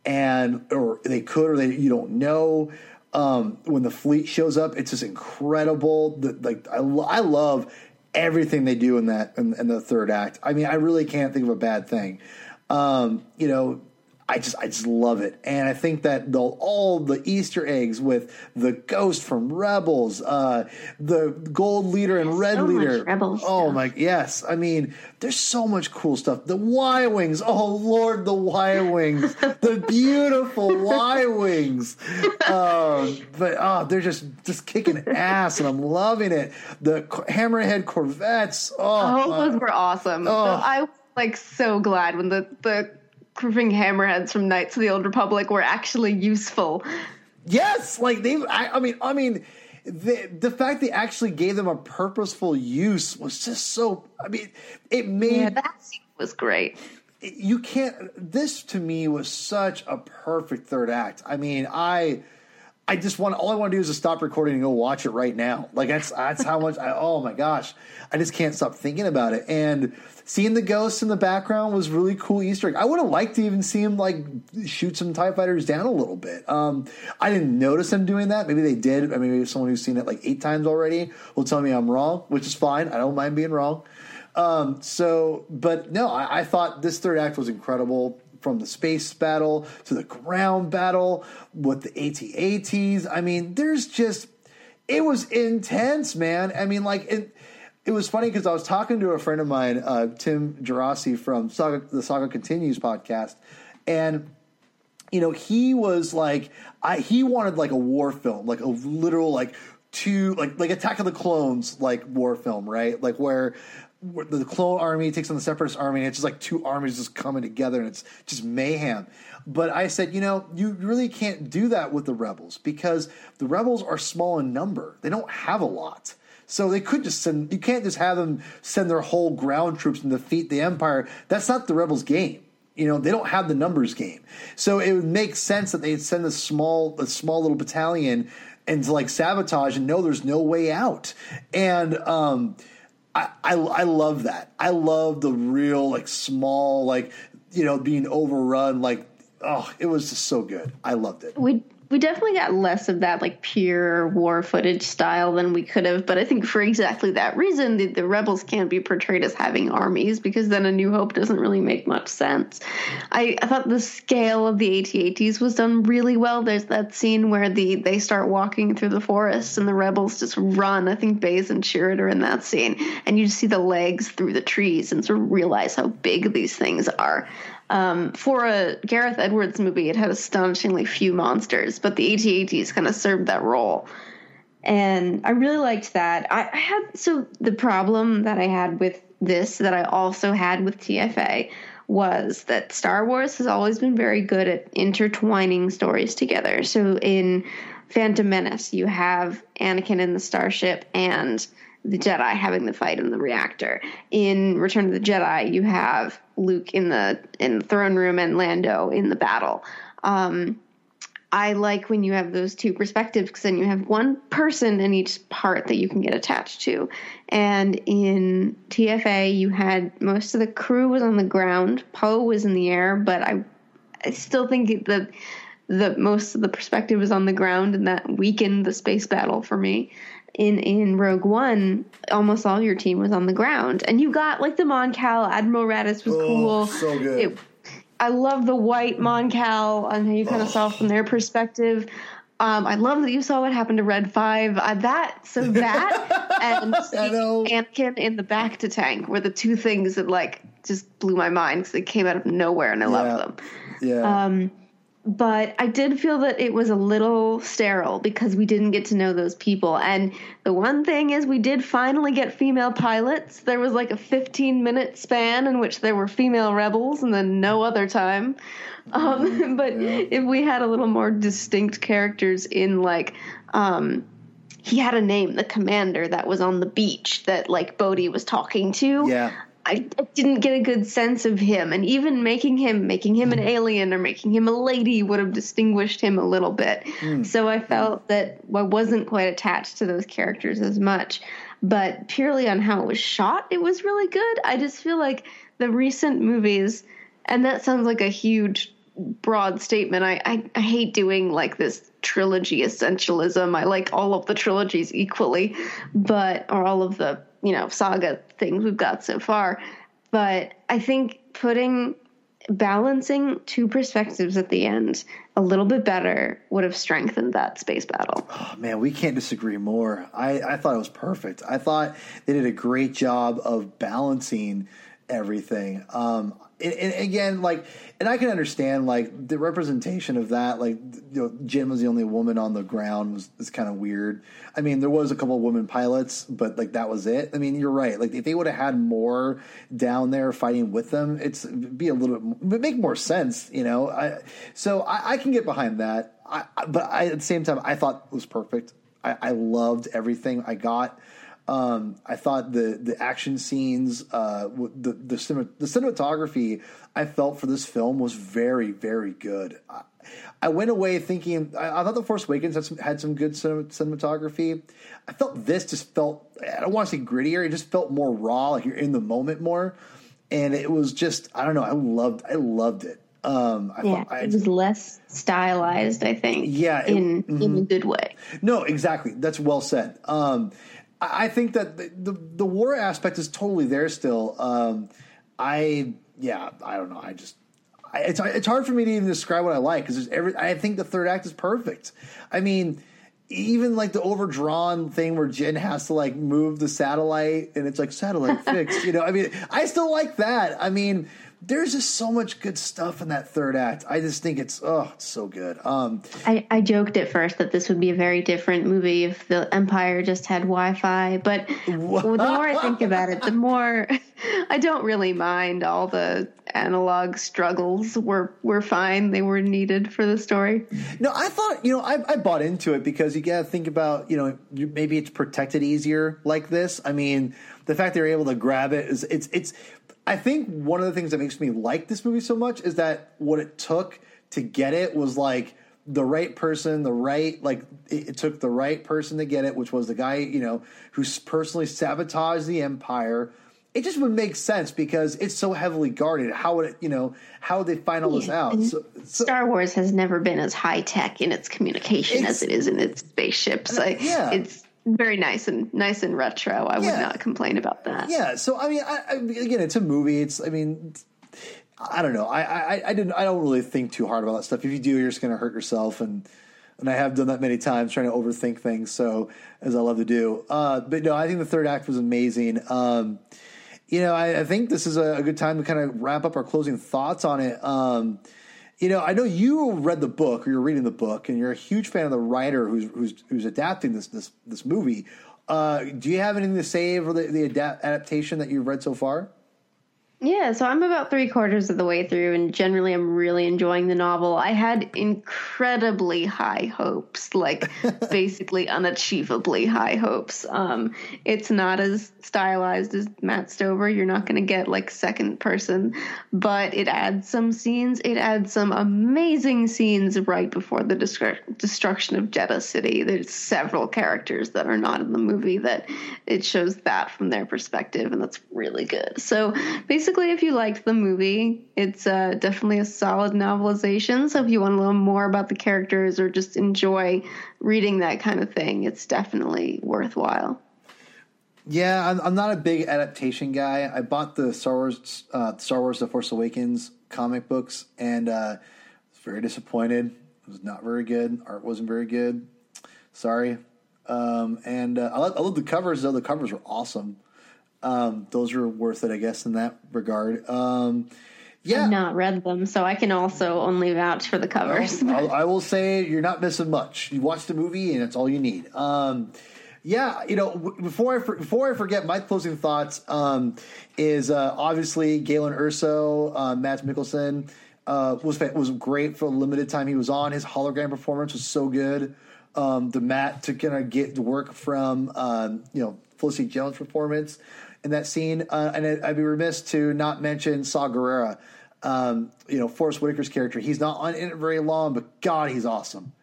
and or they could or they you don't know. Um, when the fleet shows up, it's just incredible. The, like I, lo- I love everything they do in that in, in the third act. I mean, I really can't think of a bad thing. Um, you know, I just I just love it, and I think that the, all the Easter eggs with the ghost from Rebels, uh, the gold leader and red so leader. Rebels oh stuff. my yes, I mean there's so much cool stuff. The Y wings, oh lord, the Y wings, <laughs> the beautiful Y wings. Um, but oh, they're just just kicking ass, and I'm loving it. The Hammerhead Corvettes, oh, Oh, those were awesome. Oh. So I was like so glad when the the grooving hammerheads from Knights of the Old Republic were actually useful. Yes, like they. I, I mean, I mean, the the fact they actually gave them a purposeful use was just so. I mean, it made Yeah, that scene was great. you can't. This to me was such a perfect third act. I mean, I. I just want all I want to do is just stop recording and go watch it right now. Like that's that's how much I oh my gosh. I just can't stop thinking about it. And seeing the ghosts in the background was really cool Easter egg. I would have liked to even see him like shoot some TIE fighters down a little bit. Um I didn't notice them doing that. Maybe they did. I mean maybe someone who's seen it like eight times already will tell me I'm wrong, which is fine. I don't mind being wrong. Um, so, but no, I, I thought this third act was incredible from the space battle to the ground battle with the AT-ATs. I mean, there's just, it was intense, man. I mean, like, it, it was funny because I was talking to a friend of mine, uh, Tim Gerasi from Saga, the Saga Continues podcast, and you know, he was like, I he wanted like a war film, like a literal like two like like Attack of the Clones like war film, right? Like where, where the clone army takes on the separatist army, and it's just like two armies just coming together, and it's just mayhem. But I said, you know, you really can't do that with the rebels because the rebels are small in number; they don't have a lot. So they could just send. You can't just have them send their whole ground troops and defeat the empire. That's not the rebels' game. You know, they don't have the numbers game. So it would make sense that they'd send a small, a small little battalion and like sabotage and know there's no way out. And um, I, I, I love that. I love the real like small like you know being overrun. Like oh, it was just so good. I loved it. We we definitely got less of that like pure war footage style than we could have, but I think for exactly that reason, the, the rebels can't be portrayed as having armies because then A New Hope doesn't really make much sense. I, I thought the scale of the AT-ATs was done really well. There's that scene where the they start walking through the forest and the rebels just run. I think Baze and Chirrut are in that scene, and you just see the legs through the trees and sort of realize how big these things are. Um, for a Gareth Edwards movie, it had astonishingly few monsters, but the AT-ATs kind of served that role. And I really liked that. I, I had so the problem that I had with this that I also had with TFA was that Star Wars has always been very good at intertwining stories together. So in Phantom Menace, you have Anakin in the starship and the Jedi having the fight in the reactor. In Return of the Jedi, you have Luke in the in the throne room and Lando in the battle. Um, I like when you have those two perspectives because then you have one person in each part that you can get attached to. And in TFA, you had most of the crew was on the ground. Poe was in the air, but I, I still think that the most of the perspective was on the ground, and that weakened the space battle for me. In in Rogue One, almost all your team was on the ground, and you got like the Mon Cal. Admiral Raddus was Oh, cool. so good. It, I love the white Mon Cal and how you kind of saw from their perspective. Um, I love that you saw what happened to Red Five. Uh, that so that <laughs> and. Anakin in the bacta tank were the two things that like just blew my mind because they came out of nowhere and I Yeah. loved them. Yeah. Um, but I did feel that it was a little sterile because we didn't get to know those people. And the one thing is, we did finally get female pilots. There was like a 15 minute span in which there were female rebels, and then no other time. Um, <laughs> but if we had a little more distinct characters in like, um, he had a name, the commander that was on the beach that like Bodhi was talking to. yeah. I, didn't get a good sense of him, and even making him making him an mm. alien or making him a lady would have distinguished him a little bit. Mm. So I mm. felt that I wasn't quite attached to those characters as much. But purely on how it was shot, it was really good. I just feel like the recent movies, and that sounds like a huge broad statement. I, I, I hate doing like this trilogy essentialism. I like all of the trilogies equally, but or all of the you know saga things we've got so far. But I think putting balancing two perspectives at the end a little bit better would have strengthened that space battle. Oh, man, we can't disagree more. I, I thought it was perfect. I thought they did a great job of balancing everything. Um, and, and, again, like, and I can understand like the representation of that. Like, you know, Jyn was the only woman on the ground was, was kind of weird. I mean, there was a couple of women pilots, but like that was it. I mean, you're right. Like, if they would have had more down there fighting with them, it's be a little bit make more sense, you know. I, so I, I can get behind that. I, but at the same time, I thought it was perfect. I loved everything I got. Um, I thought the the action scenes, uh, the the, the cinematography I felt for this film was very very good. I, I went away thinking I, I, thought the Force Awakens had some, had some good cinematography. I felt this just felt I don't want to say grittier. It just felt more raw, like you're in the moment more, and it was just I don't know. I loved I loved it. Um, I yeah, I, it was less stylized, I think. Yeah, it, in mm-hmm. in a good way. No, exactly. That's well said. Um, I think that the, the, the war aspect is totally there still. Um, I yeah, I don't know. I just I, it's it's hard for me to even describe what I like because every. I think the third act is perfect. I mean, even like the overdrawn thing where Jyn has to like move the satellite and it's like satellite <laughs> fixed. You know, I mean, I still like that. I mean, there's just so much good stuff in that third act. I just think it's oh, it's so good. Um, I, I joked at first that this would be a very different movie if the Empire just had Wi-Fi, but the more I <laughs> think about it, the more <laughs> I don't really mind. All the analog struggles were were fine. They were needed for the story. No, I thought you know I, I bought into it because you got to think about you know maybe it's protected easier like this. I mean, the fact they're able to grab it is it's it's I think one of the things that makes me like this movie so much is that what it took to get it was like the right person, the right like it, it took the right person to get it, which was the guy you know who's personally sabotaged the empire. It just would make sense because it's so heavily guarded. How would it, you know, how would they find all yeah, this out? So, so, Star Wars has never been as high tech in its communication as it is in its spaceships. Uh, like, yeah. it's very nice and nice and retro. I yeah. would not complain about that. Yeah. So I mean, I, I, again, it's a movie. It's I mean, I don't know. I, I I didn't. I don't really think too hard about that stuff. If you do, you're just going to hurt yourself and. And I have done that many times, trying to overthink things. So, as I love to do, uh, but no, I think the third act was amazing. Um, you know, I, I, think this is a, a, good time to kind of wrap up our closing thoughts on it. Um, you know, I know you read the book or you're reading the book, and you're a huge fan of the writer who's who's, who's adapting this this this movie. Uh, do you have anything to say for the, the adapt- adaptation that you've read so far? Yeah, so I'm about three quarters of the way through, and generally I'm really enjoying the novel. I had incredibly high hopes, like <laughs> basically unachievably high hopes. Um, it's not as stylized as Matt Stover. You're not going to get like second person, but it adds some scenes. It adds some amazing scenes right before the destruction of Jedha City. There's several characters that are not in the movie that it shows that from their perspective, and that's really good. So basically, basically, if you liked the movie, it's uh, definitely a solid novelization. So if you want to learn more about the characters or just enjoy reading that kind of thing, it's definitely worthwhile. Yeah, I'm, I'm not a big adaptation guy. I bought the Star Wars, uh, Star Wars: The Force Awakens comic books, and uh, was very disappointed. It was not very good. Art wasn't very good. Sorry. Um, and uh, I, love, I love the covers though. The covers were awesome um, those are worth it, I guess, in that regard. Um, yeah, I've not read them, so I can also only vouch for the covers. Well, I will say you're not missing much. You watch the movie, and it's all you need. Um, yeah, you know, before I before I forget, my closing thoughts um, is uh, obviously Galen Erso, uh, Mads Mikkelsen uh, was was great for the limited time he was on. His hologram performance was so good. Um, the Matt to kind of get the work from um, you know Felicity Jones' performance in that scene. Uh, and I'd be remiss to not mention Saw Gerrera. Um, you know, Forest Whitaker's character. He's not on in it very long, but God, he's awesome.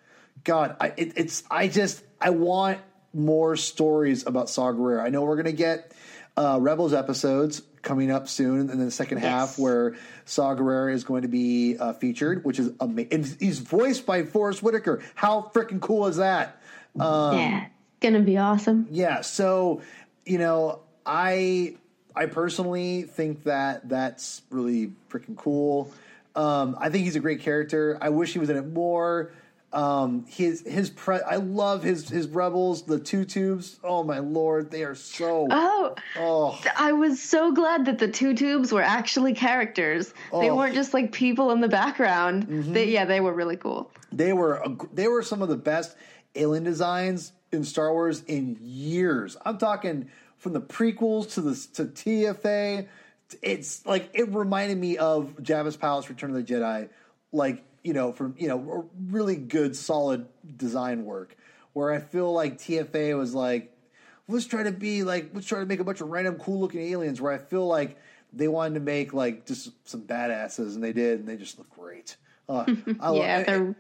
God, I, it, it's I just I want more stories about Saw Gerrera. I know we're gonna get uh, Rebels episodes coming up soon in the second yes. half where Saw Gerrera is going to be uh, featured, which is amazing. He's voiced by Forest Whitaker. How freaking cool is that? Um, yeah, gonna be awesome. Yeah, so you know, I I personally think that that's really freaking cool. Um, I think he's a great character. I wish he was in it more. Um, his his pre- I love his his rebels, the two tubes. Oh my lord, they are so. Oh, Oh, I was so glad that the two tubes were actually characters. They Oh. Mm-hmm. weren't just like people in the background. They, yeah, they were really cool. they were a, they were some of the best alien designs in Star Wars in years. I'm talking from the prequels to the to TFA. It's like it reminded me of Jabba's Palace: Return of the Jedi, like you know from you know really good solid design work. Where I feel like TFA was like, let's try to be like let's try to make a bunch of random cool looking aliens. Where I feel like they wanted to make like just some badasses, and they did, and they just look great. Uh, <laughs> I, Yeah, I- they're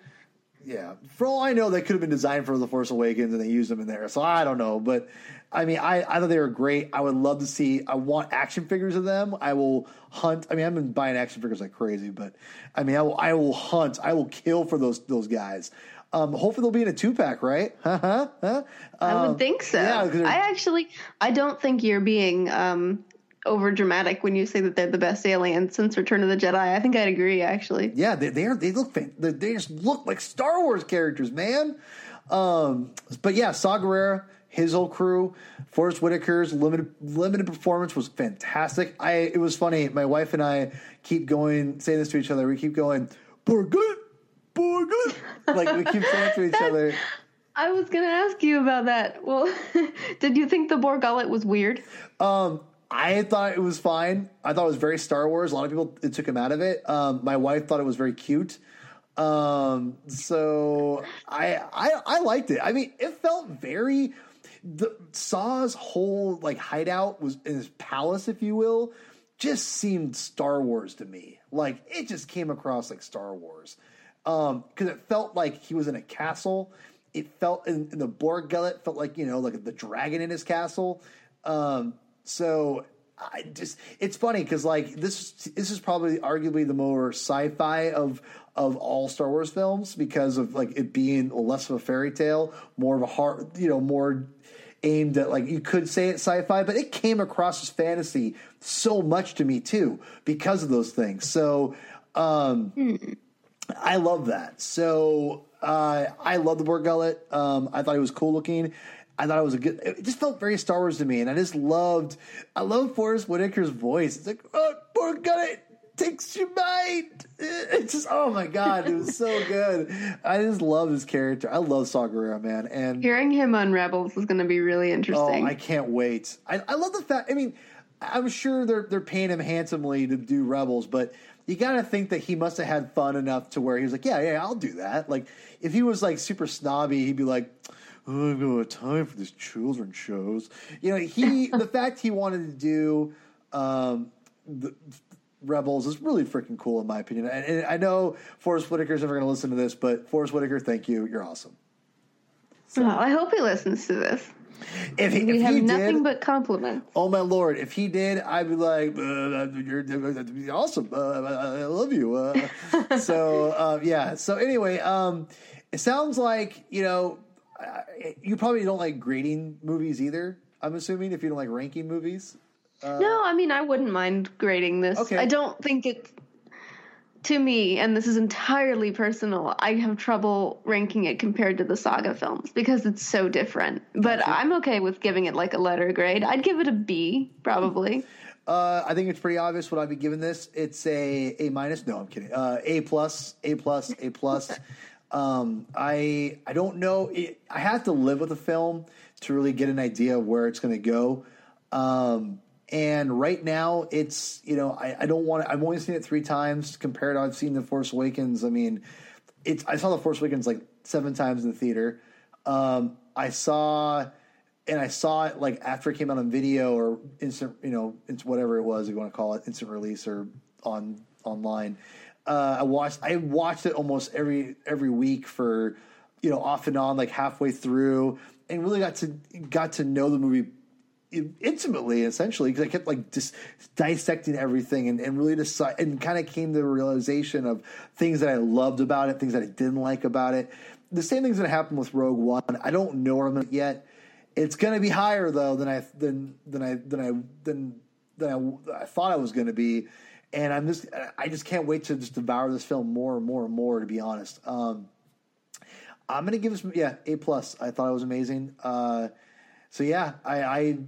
yeah, for all I know, they could have been designed for the Force Awakens, and they used them in there. So I don't know, but I mean, I, I thought they were great. I would love to see. I want action figures of them. I will hunt. I mean, I've been buying action figures like crazy, but I mean, I will. I will hunt. I will kill for those those guys. Um, hopefully, they'll be in a two pack, right? <laughs> Huh? Huh? huh? I Um, would think so. yeah, I actually, I don't think you're being um, over dramatic when you say that they're the best aliens since Return of the Jedi. I think I'd agree. Actually, Yeah, they they, are, they look they, they just look like Star Wars characters, man. Um, but yeah, Saw Gerrera, his whole crew, Forest Whitaker's limited limited performance was fantastic. I it was funny. My wife and I keep going saying this to each other. We keep going, Borgut, Borgut, <laughs> like we keep saying to each other. I was going to ask you about that. Well, <laughs> did you think the Bor Gullet was weird? I thought it was fine. I thought it was very Star Wars. A lot of people it took him out of it. Um, my wife thought it was very cute. Um, so I, I I liked it. I mean, it felt very the Saw's whole like hideout was in his palace, if you will, just seemed Star Wars to me. Like it just came across like Star Wars. Um, because it felt like he was in a castle. It felt in, in the Bor Gullet felt like you know like the dragon in his castle. Um, so I just it's funny because like this this is probably arguably the more sci-fi of of all Star Wars films because of like it being less of a fairy tale, more of a heart, you know, more aimed at like you could say it sci-fi, but it came across as fantasy so much to me too because of those things. So um I love that. So uh, I love the Bor Gullet. Um, I thought it was cool looking. I thought it was a good. It just felt very Star Wars to me, and I just loved. I love Forest Whitaker's voice. It's like, oh, Bor Gullet takes your mind. <laughs> It's just, oh my god, it was so <laughs> good. I just love his character. I love Gerrera, man, and Hearing him on Rebels is going to be really interesting. Oh. I can't wait. I, I love the fact. I mean, I'm sure they're they're paying him handsomely to do Rebels, but you got to think that he must have had fun enough to where he was like, yeah, yeah, I'll do that. Like, if he was like super snobby, he'd be like. Oh, I've got time for these children's shows. You know, he <laughs> the fact he wanted to do um, the Rebels is really freaking cool in my opinion. And, and I know Forest Whitaker's never going to listen to this, but Forest Whitaker, thank you. You're awesome. Oh, I hope he listens to this. If he, did, We if have he nothing did, but compliments. Oh my lord! If he did, I'd be like, uh, "You're you're awesome. Uh, I love you." Uh, <laughs> so uh, yeah. So anyway, um, it sounds like you know uh, you probably don't like grading movies either. I'm assuming if you don't like ranking movies. No, I mean I wouldn't mind grading this. Okay. I don't think it's to me, and this is entirely personal. I have trouble ranking it compared to the saga films because it's so different. But I'm okay with giving it like a letter grade. I'd give it a B, probably. <laughs> Uh, I think it's pretty obvious what I'd be giving this. It's a A minus. No, I'm kidding. Uh, a plus, A plus, A plus. <laughs> um, I I don't know. It, I have to live with the film to really get an idea of where it's going to go. Um, and right now, it's you know I, I don't want. to I've only seen it three times compared. to I've seen the Force Awakens. I mean, it's I saw the Force Awakens like seven times in the theater. Um, I saw and I saw it like after it came out on video or instant, you know, it's whatever it was you want to call it, instant release or on online. Uh, I watched I watched it almost every every week for you know off and on like halfway through and really got to got to know the movie intimately essentially because I kept like just dissecting everything and, and really decide and kind of came to the realization of things that I loved about it, things that I didn't like about it. The same things that happened with Rogue One. I don't know where I'm at yet. It's going to be higher though than I than than I than I than than I, I thought I was going to be. and I'm just I just can't wait to just devour this film more and more and more. To be honest, um, I'm gonna give this yeah a plus. I thought it was amazing. Uh, so yeah, I I,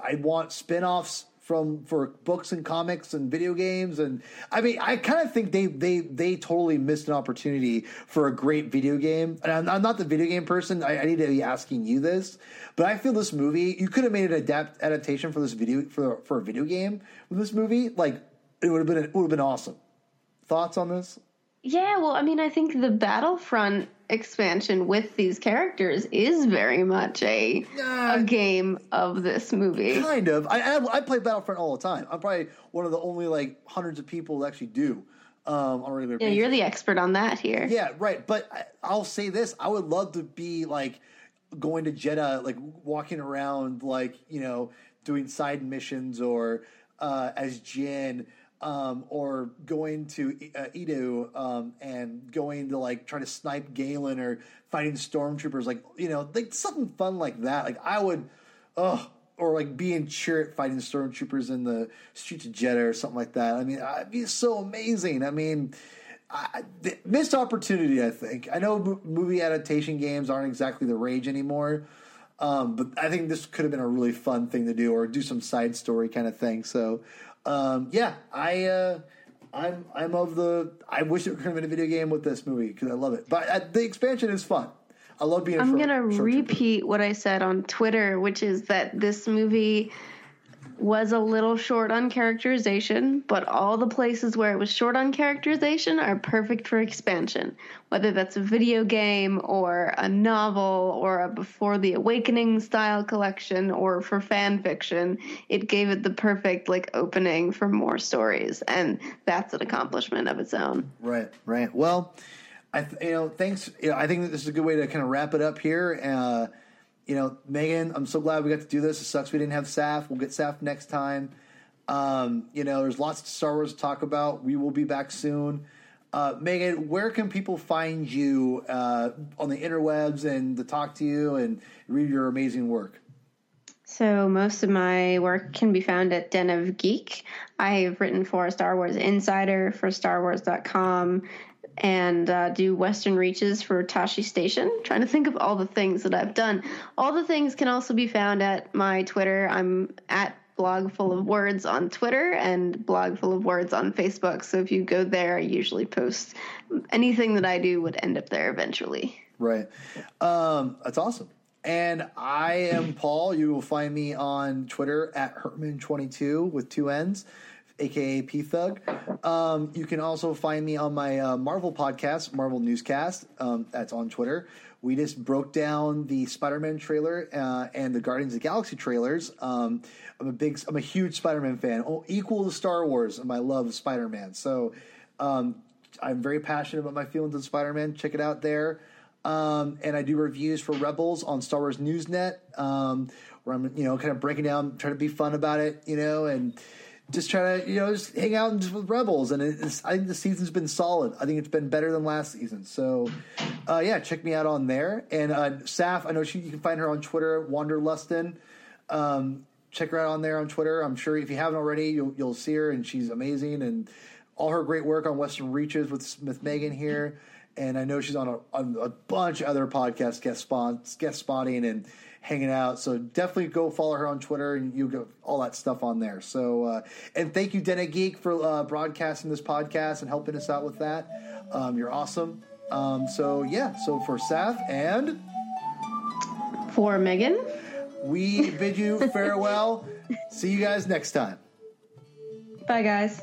I want spin-offs from for books and comics and video games and I mean I kind of think they they they totally missed an opportunity for a great video game. And I'm, I'm not the video game person. I, I, need to be asking you this but I feel this movie you could have made an adapt adaptation for this video for for a video game with this movie. Like it would have been it would have been awesome. Thoughts on this? Yeah, well, I mean, I think the Battlefront expansion with these characters is very much a uh, a game of this movie. Kind of. I, I, I play Battlefront all the time. I'm probably one of the only like hundreds of people that actually do. Um, on a regular yeah, basis. you're the expert on that here. Yeah, right. But I, I'll say this: I would love to be like going to Jedha, like walking around, like you know, doing side missions or uh, as Jyn um, or going to uh, Eadu um, and going to like try to snipe Galen or fighting stormtroopers, like you know, like something fun like that. Like I would, oh, or like being Chirrut fighting stormtroopers in the streets of Jedha or something like that. I mean, it'd be so amazing. I mean. I, missed opportunity, I think. I know movie adaptation games aren't exactly the rage anymore, um, but I think this could have been a really fun thing to do, or do some side story kind of thing. So um, yeah, I uh, I'm I'm of the. I wish it could have been a video game with this movie because I love it. But uh, the expansion is fun. I love being. I'm gonna repeat what I said on Twitter, which is that this movie was a little short on characterization, but all the places where it was short on characterization are perfect for expansion. Whether that's a video game or a novel or a Before the Awakening style collection or for fan fiction, it gave it the perfect like opening for more stories, and that's an accomplishment of its own. Right, right. Well, I th- you know, thanks. You know, I think this is a good way to kind of wrap it up here. Uh, you know, Megan, I'm so glad we got to do this. It sucks we didn't have Saf. We'll get Saf next time. Um, you know, there's lots of Star Wars to talk about. We will be back soon. Uh, Megan, where can people find you uh, on the interwebs and to talk to you and read your amazing work? So most of my work can be found at Den of Geek. I've written for Star Wars Insider for StarWars.com and uh, do Western Reaches for Tosche Station. trying to think of all the things that I've done. All the things can also be found at my Twitter. I'm at blog full of words on Twitter and blog full of words on Facebook. So if you go there, I usually post anything that I do would end up there eventually. Right. Um, that's awesome. And I am Paul. You will find me on Twitter at Herman22 with two N's aka P Thug. Um, you can also find me on my uh, Marvel podcast, Marvel Newscast. Um, that's on Twitter. We just broke down the Spider-Man trailer uh, and the Guardians of the Galaxy trailers. Um, I'm a big, I'm a huge Spider-Man fan, oh, equal to Star Wars in my love of Spider-Man. So um, I'm very passionate about my feelings on Spider-Man. Check it out there. Um, and I do reviews for Rebels on Star Wars Newsnet, um, where I'm, you know, kind of breaking down, trying to be fun about it, you know, and just try to you know just hang out and just with rebels and I think the season's been solid. I think it's been better than last season. So uh, yeah, check me out on there. And uh, Saf, I know she you can find her on Twitter, Wanderlustin. Um, check her out on there on Twitter. I'm sure if you haven't already, you'll you'll see her and she's amazing and all her great work on Western Reaches with Smith Megan here. And I know she's on a, on a bunch of other podcasts guest spots, guest spotting and hanging out. So definitely go follow her on Twitter and you'll get all that stuff on there. So uh, and thank you, Den Geek, for uh, broadcasting this podcast and helping us out with that. Um, you're awesome. Um, so yeah, so for Saf and for Megan, we bid you <laughs> farewell. See you guys next time. Bye, guys.